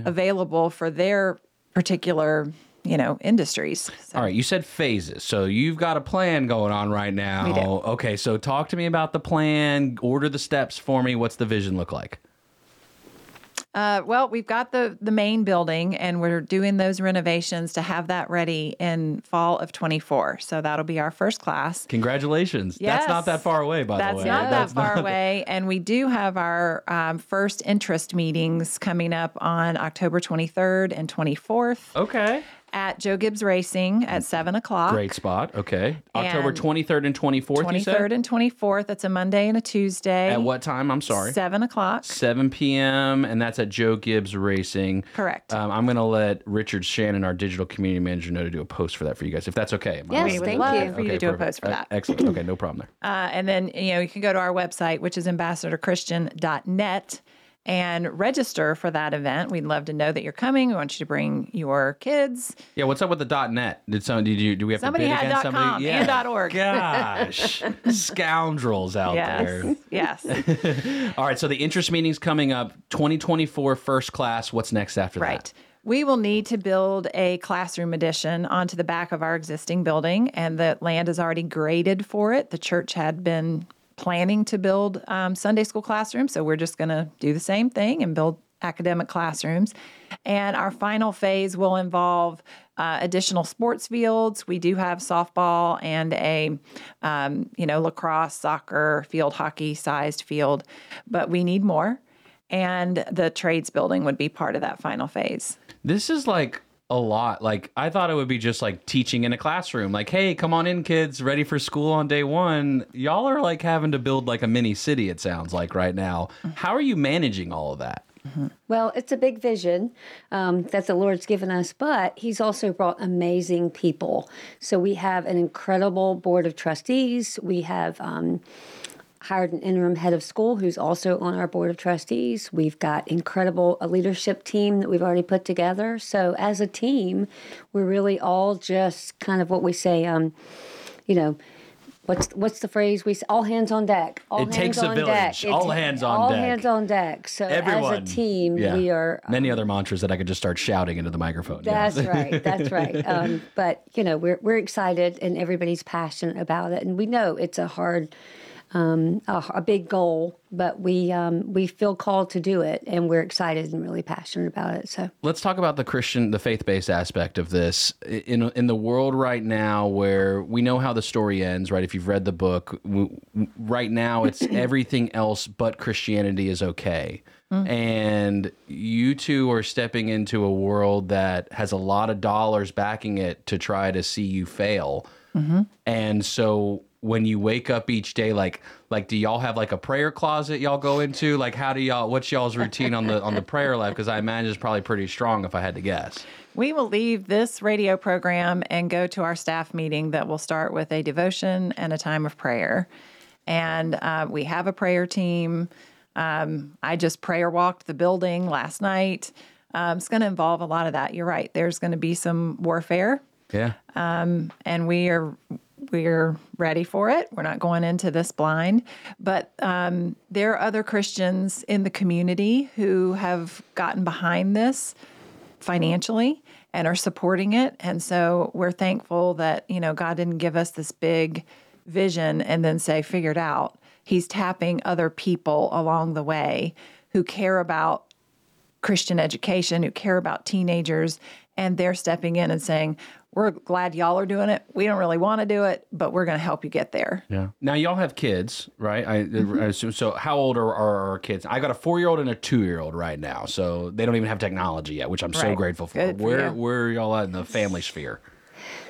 available for their particular, you know, industries. All right, you said phases. So you've got a plan going on right now. We do. Okay, so talk to me about the plan. Order the steps for me. What's the vision look like? Uh, well, we've got the the main building, and we're doing those renovations to have that ready in fall of 24. So that'll be our first class. Congratulations. That's not that far away, by That's the way. That's not that far away. And we do have our um, first interest meetings coming up on October 23rd and 24th Okay. At Joe Gibbs Racing at 7 o'clock. Great spot. Okay. October 23rd and 24th, you said? 23rd and 24th. That's a Monday and a Tuesday. At what time? I'm sorry. 7 o'clock. 7 p.m. and that's at Joe Gibbs Racing. Correct. Um, I'm going to let Richard Shannon, our digital community manager, know to do a post for that for you guys, if that's okay. Am Yes, right We would thank love you. for you to do a post for Uh, that. excellent. Okay, no problem there. Uh, and then, you know, you can go to our website, which is ambassadorchristian.net and register for that event. We'd love to know that you're coming. We want you to bring your kids. Yeah, what's up with the dot .net? Did some did you do we have Somebody to bid had dot somebody? com and org. Gosh, [LAUGHS] scoundrels out there. Yes. Yes. [LAUGHS] All right, so the interest meeting's coming up. 2024 first class. What's next after Right. that? We will need to build a classroom addition onto the back of our existing building, and the land is already graded for it. The church had been planning to build um, Sunday school classrooms, so we're just going to do the same thing and build academic classrooms. And our final phase will involve uh, additional sports fields. We do have softball and a, um, you know, lacrosse, soccer, field hockey sized field, but we need more. And the trades building would be part of that final phase. This is like a lot. Like I thought it would be just like teaching in a classroom. Like, hey, come on in, kids, ready for school on day one. Y'all are like having to build like a mini city. It sounds like right now. How are you managing all of that? Well, it's a big vision um, that the Lord's given us, but He's also brought amazing people. So we have an incredible board of trustees. We have um, hired an interim head of school who's also on our board of trustees. We've got incredible a leadership team that we've already put together. So as a team, we're really all just kind of what we say, um, you know. What's what's the phrase we say? All hands on deck. All It hands takes a on village. Deck. All hands on all deck. hands on deck. So Everyone. as a team, Yeah. we are Many other mantras that I could just start shouting into the microphone. that's [LAUGHS] right. That's right. Um, but you know, we're we're excited, and everybody's passionate about it, and we know it's a hard, um, a, a big goal, but we um, we feel called to do it, and we're excited and really passionate about it. So Let's talk about the Christian, the faith-based aspect of this in in the world right now, where we know how the story ends. Right, if you've read the book, w- w- right now it's [CLEARS THROAT] everything else but Christianity is okay. And you two are stepping into a world that has a lot of dollars backing it to try to see you fail. And so when you wake up each day, like like do y'all have like a prayer closet y'all go into? Like how do y'all what's y'all's routine on the on the prayer life? Because I imagine it's probably pretty strong if I had to guess. We will leave this radio program and go to our staff meeting that will start with a devotion and a time of prayer. And uh, we have a prayer team. Um, I just prayer walked the building last night. Um, it's going to involve a lot of that. You're right. There's going to be some warfare, Yeah. um, and we are we're ready for it. We're not going into this blind, but um, there are other Christians in the community who have gotten behind this financially and are supporting it. And so we're thankful that, you know, God didn't give us this big vision and then say, figured out. He's tapping other people along the way who care about Christian education, who care about teenagers, and they're stepping in and saying, We're glad y'all are doing it. We don't really want to do it, but we're going to help you get there. Yeah. Now y'all have kids, right? I, I mm-hmm. assume so. How old are, are our kids? I got a four year old and a two year old right now, so they don't even have technology yet, which I'm so grateful for. Good where you. where are y'all at in the family sphere?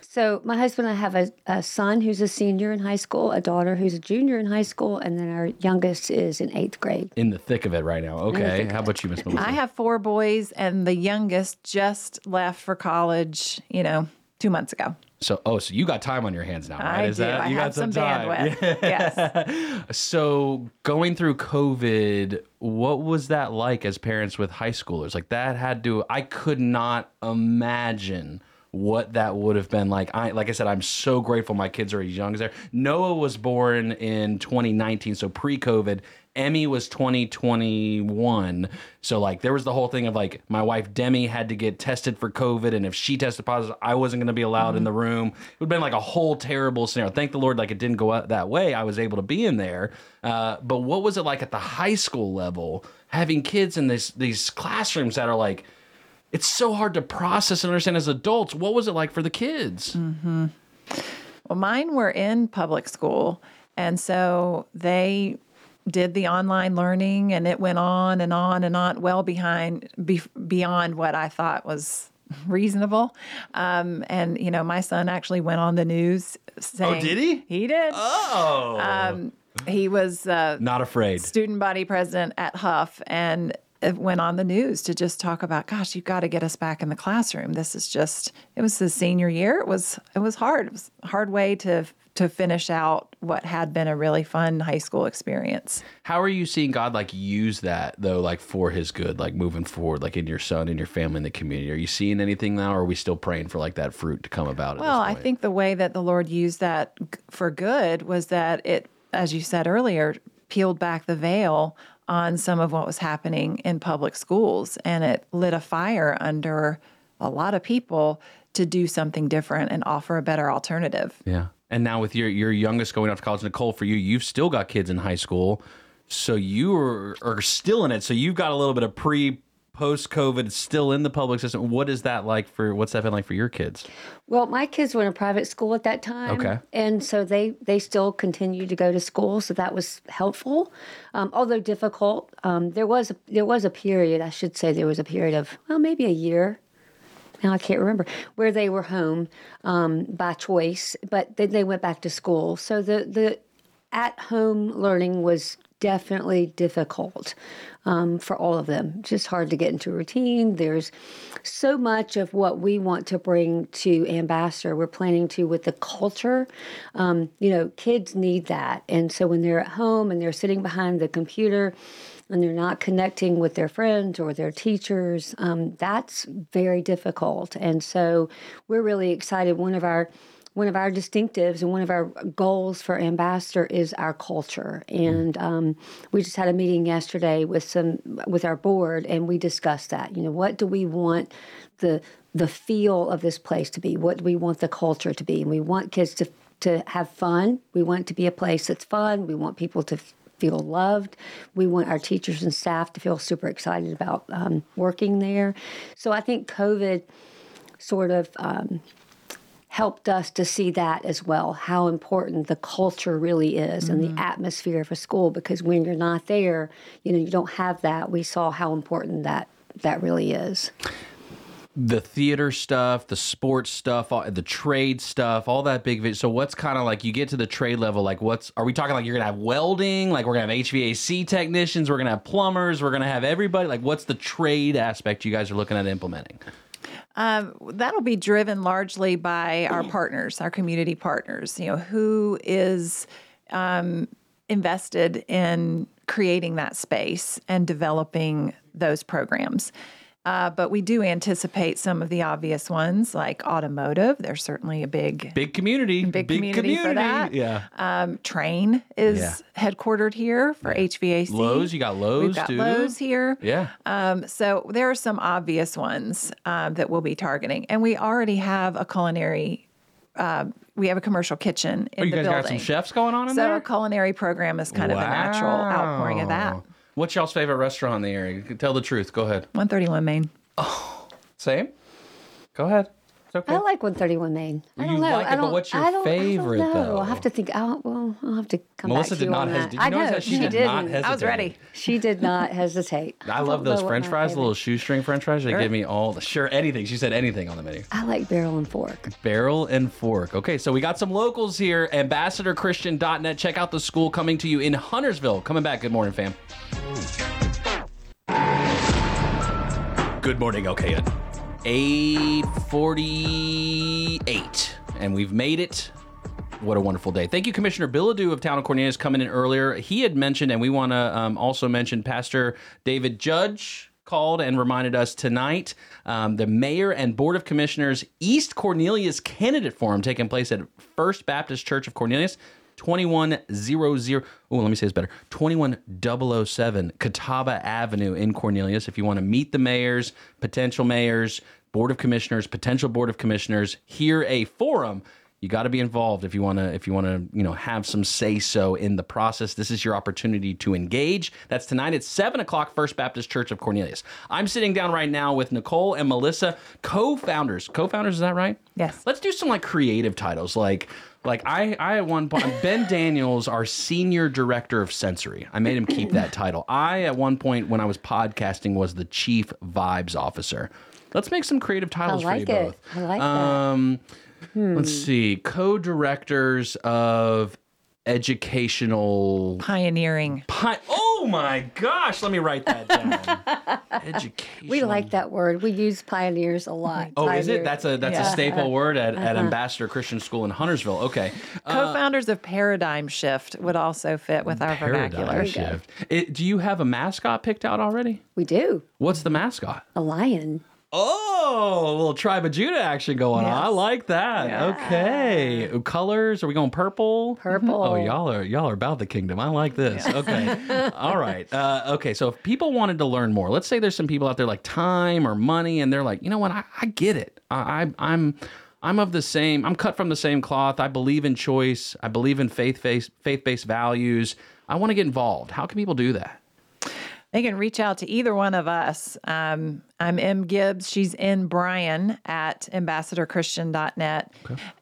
So my husband and I have a, a son who's a senior in high school, a daughter who's a junior in high school, and then our youngest is in eighth grade. In the thick of it right now. Okay. How about you, Miss [LAUGHS] Melissa? I have four boys, and the youngest just left for college, you know, two months ago. So, oh, so you got time on your hands now, right? I Is do. that I you have got some time? bandwidth. [LAUGHS] Yes. So, going through COVID, what was that like as parents with high schoolers? Like that had to. I could not imagine what that would have been like. I like I said, I'm so grateful my kids are as young as they're. Noah was born in 2019, so pre-COVID. Emmy was 2021. So like there was the whole thing of like my wife Demi had to get tested for COVID and if she tested positive, I wasn't going to be allowed in the room. It would have been like a whole terrible scenario. Thank the Lord like it didn't go out that way. I was able to be in there. Uh, but what was it like at the high school level having kids in this these classrooms that are like it's so hard to process and understand as adults. What was it like for the kids? hmm Well, mine were in public school. And so they did the online learning and it went on and on and on, well behind, be, beyond what I thought was [LAUGHS] reasonable. Um, and, you know, my son actually went on the news saying. "Oh, did he? He did. Oh. Um, he was uh, Not afraid. student body president at Hough and went on the news to just talk about gosh you've got to get us back in the classroom this is just it was the senior year it was it was hard it was a hard way to to finish out what had been a really fun high school experience How are you seeing God like use that though, like for His good, like moving forward, like in your son, in your family, in the community? Are you seeing anything now, or are we still praying for like that fruit to come about? Well i think the way that the lord used that g- for good was that it as you said earlier peeled back the veil on some of what was happening in public schools and it lit a fire under a lot of people to do something different and offer a better alternative Yeah. And now with your your youngest going off to college, Nicole, for you, you've still got kids in high school, so you are, are still in it. So you've got a little bit of pre post COVID, still in the public system. What is that like for? What's that been like for your kids? Well, my kids were in a private school at that time. Okay. And so they, they still continued to go to school. So that was helpful, um, although difficult. Um, there was a, there was a period, I should say, there was a period of, well, maybe a year. Now I can't remember where they were home um, by choice, but then they went back to school. So the the at home learning was definitely difficult um, for all of them. Just hard to get into routine. There's so much of what we want to bring to Ambassador. We're planning to with the culture. Um, you know, kids need that, and so when they're at home and they're sitting behind the computer. And they're not connecting with their friends or their teachers. Um, that's very difficult, and so we're really excited. One of our one of our distinctives and one of our goals for ambassador is our culture. And um, we just had a meeting yesterday with some with our board and we discussed that. You know what do we want the the feel of this place to be? What do we want the culture to be? And we want kids to to have fun. We want it to be a place that's fun. We want people to feel loved. We want our teachers and staff to feel super excited about um, working there. So I think COVID sort of um, helped us to see that as well how important the culture really is and the mm-hmm. atmosphere of a school because when you're not there you know you don't have that we saw how important that that really is the theater stuff, the sports stuff, all, the trade stuff, all that big. vi- So what's kind of like you get to the trade level? Like what's are we talking like you're gonna have welding? Like we're gonna have HVAC technicians? We're gonna have plumbers? We're gonna have everybody? Like what's the trade aspect you guys are looking at implementing? Um, that'll be driven largely by our partners, our community partners. You know, who is um, invested in creating that space and developing those programs. Uh, but we do anticipate some of the obvious ones, like automotive. There's certainly a big, Big community, big, community, for that. Yeah. Um, Trane is Yeah. headquartered here for HVAC. Lowe's, you got Lowe's We've got too. Lowe's here. Yeah. Um, so there are some obvious ones um, that we'll be targeting, and we already have a culinary. Uh, we have a commercial kitchen in Oh, you the guys building. got some chefs going on in so there? a culinary program is kind of a natural outpouring of that. What's y'all's favorite restaurant in the area? Tell the truth. Go ahead. 131 Main. Oh. Same. Go ahead. It's okay. I like 131 Main. I You don't know. like it, I but don't, what's your I don't, favorite, I don't know. though? I'll have to think. I'll, well, I'll have to come Melissa back to did you not on hesitate. that. Did you I know that she did didn't. not hesitate? I was ready. She did not [LAUGHS] hesitate. I love those French fries, the little shoestring French fries. They Sure. give me all the sure anything. She said anything on the menu. I like barrel and fork. Barrel and fork. Okay, so we got some locals here. AmbassadorChristian.net. Check out the school coming to you in Huntersville. Coming back. Good morning, fam. Good morning, okay. 848. And we've made it. What a wonderful day. Thank you, Commissioner Bilodeau of Town of Cornelius, coming in earlier. He had mentioned, and we want to um, also mention Pastor David Judge called and reminded us tonight um, the Mayor and Board of Commissioners East Cornelius Candidate Forum taking place at First Baptist Church of Cornelius. 2100. Oh, let me say this better. 21007 Catawba Avenue in Cornelius. If you want to meet the mayors, potential mayors, board of commissioners, potential board of commissioners, hear a forum. You got to be involved if you want to if you want to, you know, have some say so in the process. This is your opportunity to engage. That's tonight at 7 o'clock, First Baptist Church of Cornelius. I'm sitting down right now with Nicole and Melissa, co-founders. Co-founders, is that right? Yes. Let's do some like creative titles, like like I I at one point Ben [LAUGHS] Daniels, our senior director of sensory. I made him keep that title. I at one point when I was podcasting was the chief vibes officer. Let's make some creative titles like for you it. both. I like that. Um, um, Let's see, co-directors of educational. Pioneering. Pi- oh my gosh! Let me write that down. Education. [LAUGHS] We like that word. We use pioneers a lot. Oh, is it? That's a that's Yeah. a staple word at, at Uh-huh. Ambassador Christian School in Huntersville. Okay. Uh, Co-founders of Paradigm Shift would also fit with our vernacular. Shift. It, do you have a mascot picked out already? We do. What's the mascot? A lion. Oh, a little tribe of Judah action going on. I like that. Okay. Colors? Are we going purple? Purple. Oh, y'all are y'all are about the kingdom. I like this. Okay. [LAUGHS] All right. Uh, okay. So if people wanted to learn more, let's say there's some people out there like time or money, and they're like, you know what, I, I get it. I, I I'm I'm of the same. I'm cut from the same cloth. I believe in choice. I believe in faith based faith based values. I want to get involved. How can people do that? They can reach out to either one of us. Um, I'm M. Gibbs. She's N. Bryan at ambassadorchristian.net.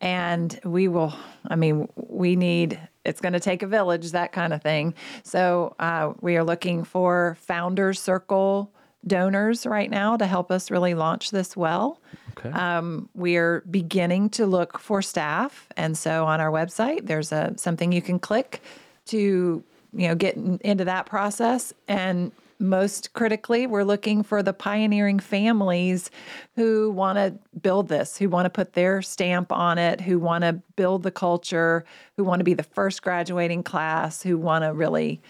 And we will, I mean, we need, it's going to take a village, that kind of thing. So uh, we are looking for Founders Circle donors right now to help us really launch this well. Okay. Um, we are beginning to look for staff, and so on our website, there's a something you can click to you know get in- into that process. And most critically, we're looking for the pioneering families who want to build this, who want to put their stamp on it, who want to build the culture, who want to be the first graduating class, who want to really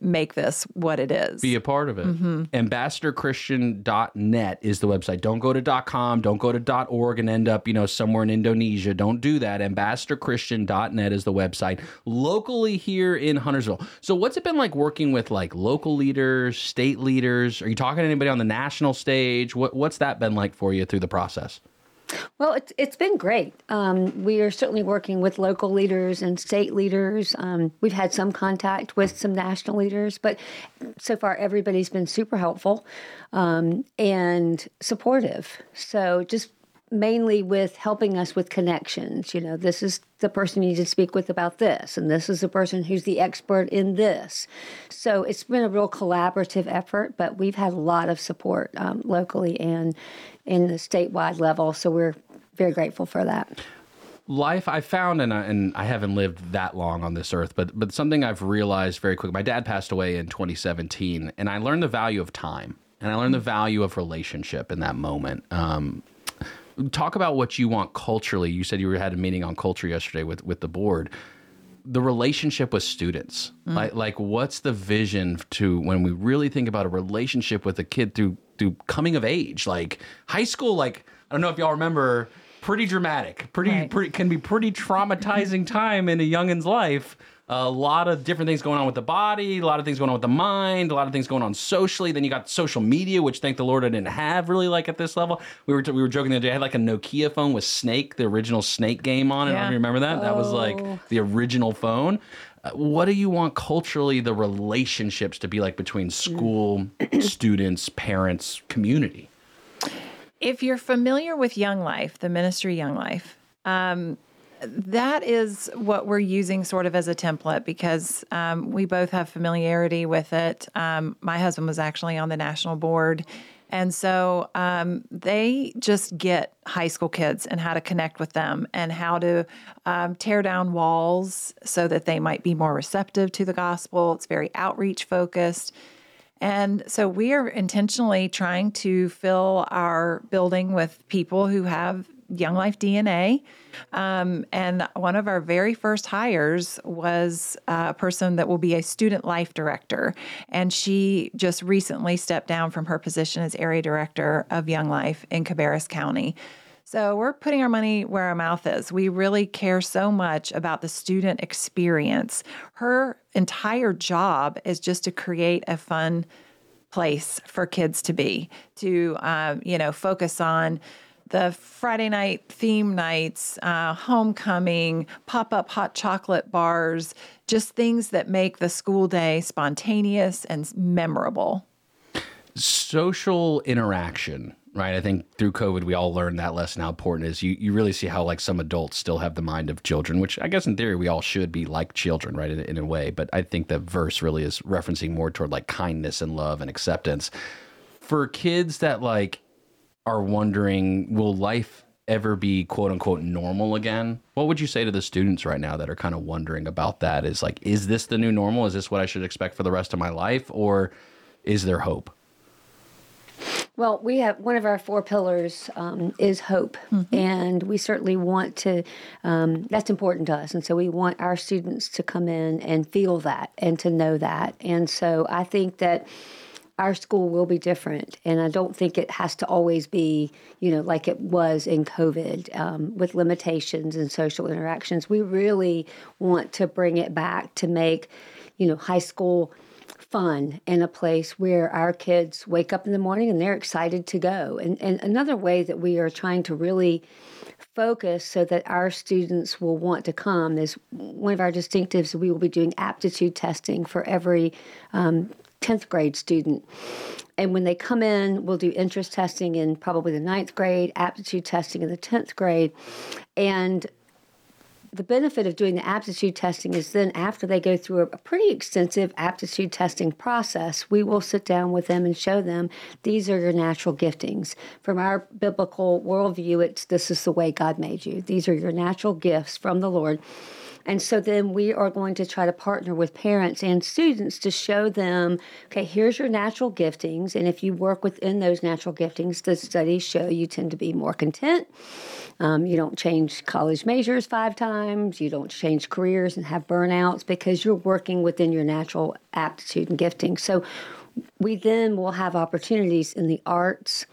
make this what it is. Be a part of it. Mhm. Ambassadorchristian.net is the website. Don't go to .com, don't go to .org and end up, you know, somewhere in Indonesia. Don't do that. Ambassadorchristian.net is the website locally here in Huntersville. So what's it been like working with like local leaders, state leaders? Are you talking to anybody on the national stage? What what's that been like for you through the process? Well, it's, it's been great. Um, we are certainly working with local leaders and state leaders. Um, we've had some contact with some national leaders, but so far everybody's been super helpful um, and supportive. So just mainly with helping us with connections. You know, this is the person you need to speak with about this, and this is the person who's the expert in this. So it's been a real collaborative effort, but we've had a lot of support um, locally and in the statewide level. So we're very grateful for that. life I found, and I, and I haven't lived that long on this earth, but but something I've realized very quick. My dad passed away in 2017, and I learned the value of time, and I learned the value of relationship in that moment. Um, talk about what you want culturally. You said you had a meeting on culture yesterday with with the board. The relationship with students, Mm. like like what's the vision to when we really think about a relationship with a kid through through coming of age, like high school. Like I don't know if y'all remember, pretty dramatic, pretty pretty can be pretty traumatizing [LAUGHS] time in a youngin's life. A lot of different things going on with the body, a lot of things going on with the mind, a lot of things going on socially. Then you got social media, which thank the Lord I didn't have really like at this level. We were we were joking the other day. I had like a Nokia phone with Snake, the original Snake game on it. I don't know if Yeah. you remember that. That was Oh. like the original phone. Uh, what do you want culturally the relationships to be like between school, [CLEARS THROAT] students, parents, community? if you're familiar with Young Life, the ministry Young Life, um, that is what we're using sort of as a template because um, we both have familiarity with it. Um, my husband was actually on the national board. And so um, they just get high school kids and how to connect with them and how to um, tear down walls so that they might be more receptive to the gospel. It's very outreach focused. And so we are intentionally trying to fill our building with people who have Young Life DNA. Um, and one of our very first hires was uh, a person that will be a student life director. And she just recently stepped down from her position as area director of Young Life in Cabarrus County. So we're putting our money where our mouth is. We really care so much about the student experience. Her entire job is just to create a fun place for kids to be, to um, you know focus on the Friday night theme nights, uh, homecoming, pop up hot chocolate bars, just things that make the school day spontaneous and memorable. social interaction right? I think through covid we all learned that lesson how important it is. You, you really see how like some adults still have the mind of children which i guess in theory we all should be like children right in, in a way. But i think the verse really is referencing more toward like kindness and love and acceptance. For kids that like are wondering will life ever be quote unquote normal again? What would you say to the students right now that are kind of wondering about that? Is like is this the new normal? Is this what i should expect for the rest of my life? Or is there hope? Well, we have one of our four pillars um, is hope, and we certainly want to. Um, that's important to us, and so we want our students to come in and feel that and to know that. And so I think that our school will be different, and I don't think it has to always be, you know, like it was in COVID um, with limitations and social interactions. We really want to bring it back to make, you know, high school fun and a place where our kids wake up in the morning and they're excited to go. And, and another way that we are trying to really focus so that our students will want to come is one of our distinctives we will be doing aptitude testing for every um, 10th grade student. And when they come in, we'll do interest testing in probably the ninth grade, aptitude testing in the 10th grade. And the benefit of doing the aptitude testing is then after they go through a, a pretty extensive aptitude testing process, we will sit down with them and show them these are your natural giftings. From our biblical worldview, it's this is the way God made you. These are your natural gifts from the Lord. And so then we are going to try to partner with parents and students to show them, okay, here's your natural giftings. And if you work within those natural giftings, the studies show you tend to be more content. Um, you don't change college majors five times. You don't change careers and have burnouts because you're working within your natural aptitude and gifting. So we then will have opportunities in the arts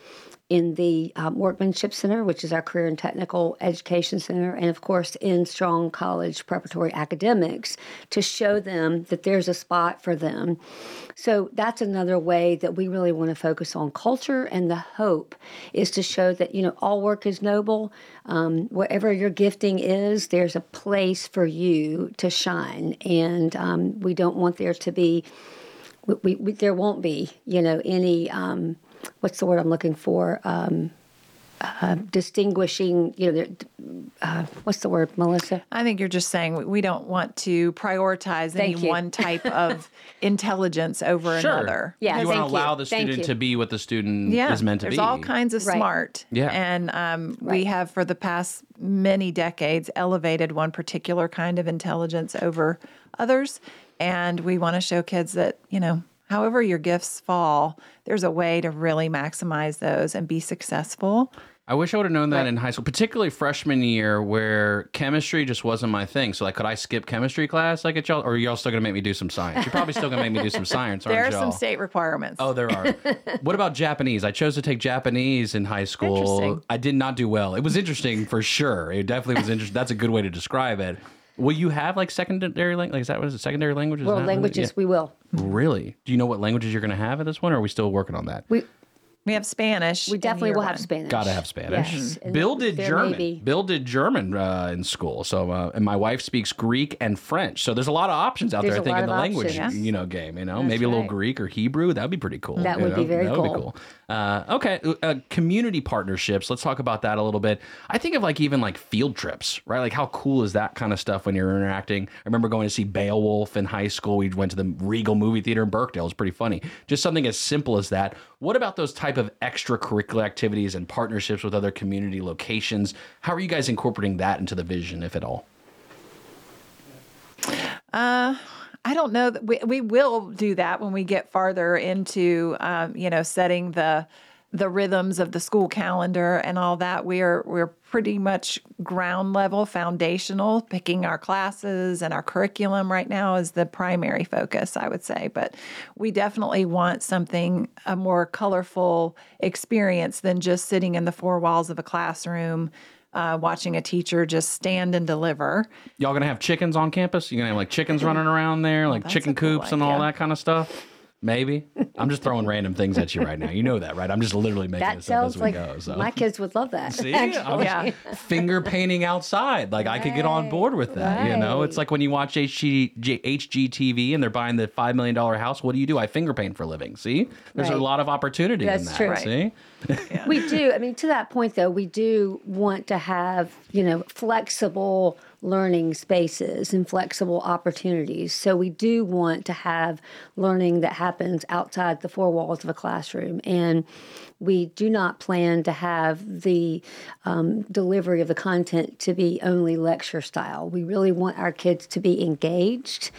in the um, Workmanship Center, which is our career and technical education center, and of course in Strong College Preparatory Academics to show them that there's a spot for them. So that's another way that we really want to focus on culture, and the hope is to show that you know all work is noble. Um, whatever your gifting is, there's a place for you to shine, and um, we don't want there to be. We, we, there won't be, you know, any um, what's the word I'm looking for? Um, uh, distinguishing, you know, uh, what's the word, Melissa? I think you're just saying we don't want to prioritize Thank any you. one type of [LAUGHS] intelligence over Sure. another. Yeah, you want to thank you. allow the Thank student you. to be what the student Yeah, is meant to be. there's all kinds of Right. smart. Yeah. and um, we have for the past many decades elevated one particular kind of intelligence over others, and we want to show kids that you know. However, your gifts fall, there's a way to really maximize those and be successful. I wish I would have known that in high school, particularly freshman year, where chemistry just wasn't my thing. So, like, could I skip chemistry class like at y'all, or are y'all still gonna make me do some science? You're probably still gonna make me do some [LAUGHS] science, aren't There are y'all? some state requirements. Oh, there are. [LAUGHS] what about Japanese? I chose to take Japanese in high school. Interesting. I did not do well. It was interesting for sure. It definitely was interesting. That's a good way to describe it. Will you have like secondary language? Like, is that what is it? Secondary languages? World Is that what it- languages, yeah. we will. Really? Do you know what languages you're going to have at this one, or are we still working on that? We we have Spanish. we definitely year will have. Spanish. Gotta have Spanish. Yes. And Bill did there may German. be- Bill did German uh, in school. So, uh, and my wife speaks Greek and French. So there's a lot of options out There's there. I a think lot in the of language, options. you know, game. You know, That's maybe a little right. Greek or Hebrew. That'd be pretty cool. That you would be very that Would be cool. cool. Uh, okay, uh, community partnerships. Let's talk about that a little bit. I think of like even like field trips, right? Like how cool is that kind of stuff when you're interacting? I remember going to see Beowulf in high school. We went to the Regal movie theater in Birkdale. It was pretty funny. Just something as simple as that. What about those type of extracurricular activities and partnerships with other community locations? How are you guys incorporating that into the vision, if at all? I don't know we, we will do that when we get farther into um, you know setting the the rhythms of the school calendar and all that. We're we're pretty much ground level, foundational, picking our classes and our curriculum right now is the primary focus, I would say. But we definitely want something a more colorful experience than just sitting in the four walls of a classroom. Uh, watching a teacher just stand and deliver. Y'all gonna have chickens on campus? You gonna have like chickens running around there, like that's chicken cool coops and all that kind of stuff? Maybe. I'm just throwing random things at you right now. You know that, right? I'm just literally making That this up as we like go. So my kids would love that. See, [LAUGHS] I'm actually. Yeah. finger painting outside. Like I could get on board with that. You know, it's like when you watch HG, HGTV and they're buying the five million dollar house. What do you do? I finger paint for a living. See, there's a lot of opportunity in That's that. true. See, we do. I mean, to that point, though, we do want to have, you know, flexible learning spaces and flexible opportunities. So we do want to have learning that happens outside the four walls of a classroom. And we do not plan to have the um, delivery of the content to be only lecture style. We really want our kids to be engaged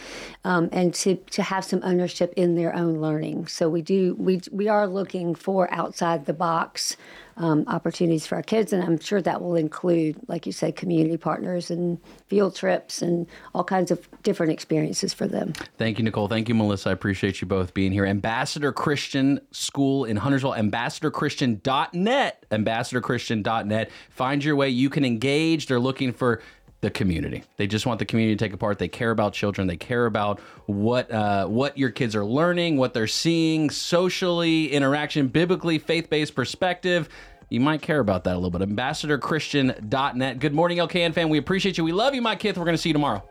um, and to, to have some ownership in their own learning. So we do we we are looking for outside the box um, opportunities for our kids, and I'm sure that will include, like you said, community partners and field trips and all kinds of different experiences for them. Thank you, Nicole. Thank you, Melissa. I appreciate you both being here. Ambassador Christian School in Huntersville, ambassadorchristian.net, ambassadorchristian.net. Find your way. You can engage. They're looking for the community. They just want the community to take a part. They care about children. They care about what uh, what your kids are learning, what they're seeing socially, interaction, biblically, faith-based perspective. You might care about that a little bit. Ambassadorchristian.net. Good morning, LKN fan. We appreciate you. We love you, my kids. We're going to see you tomorrow.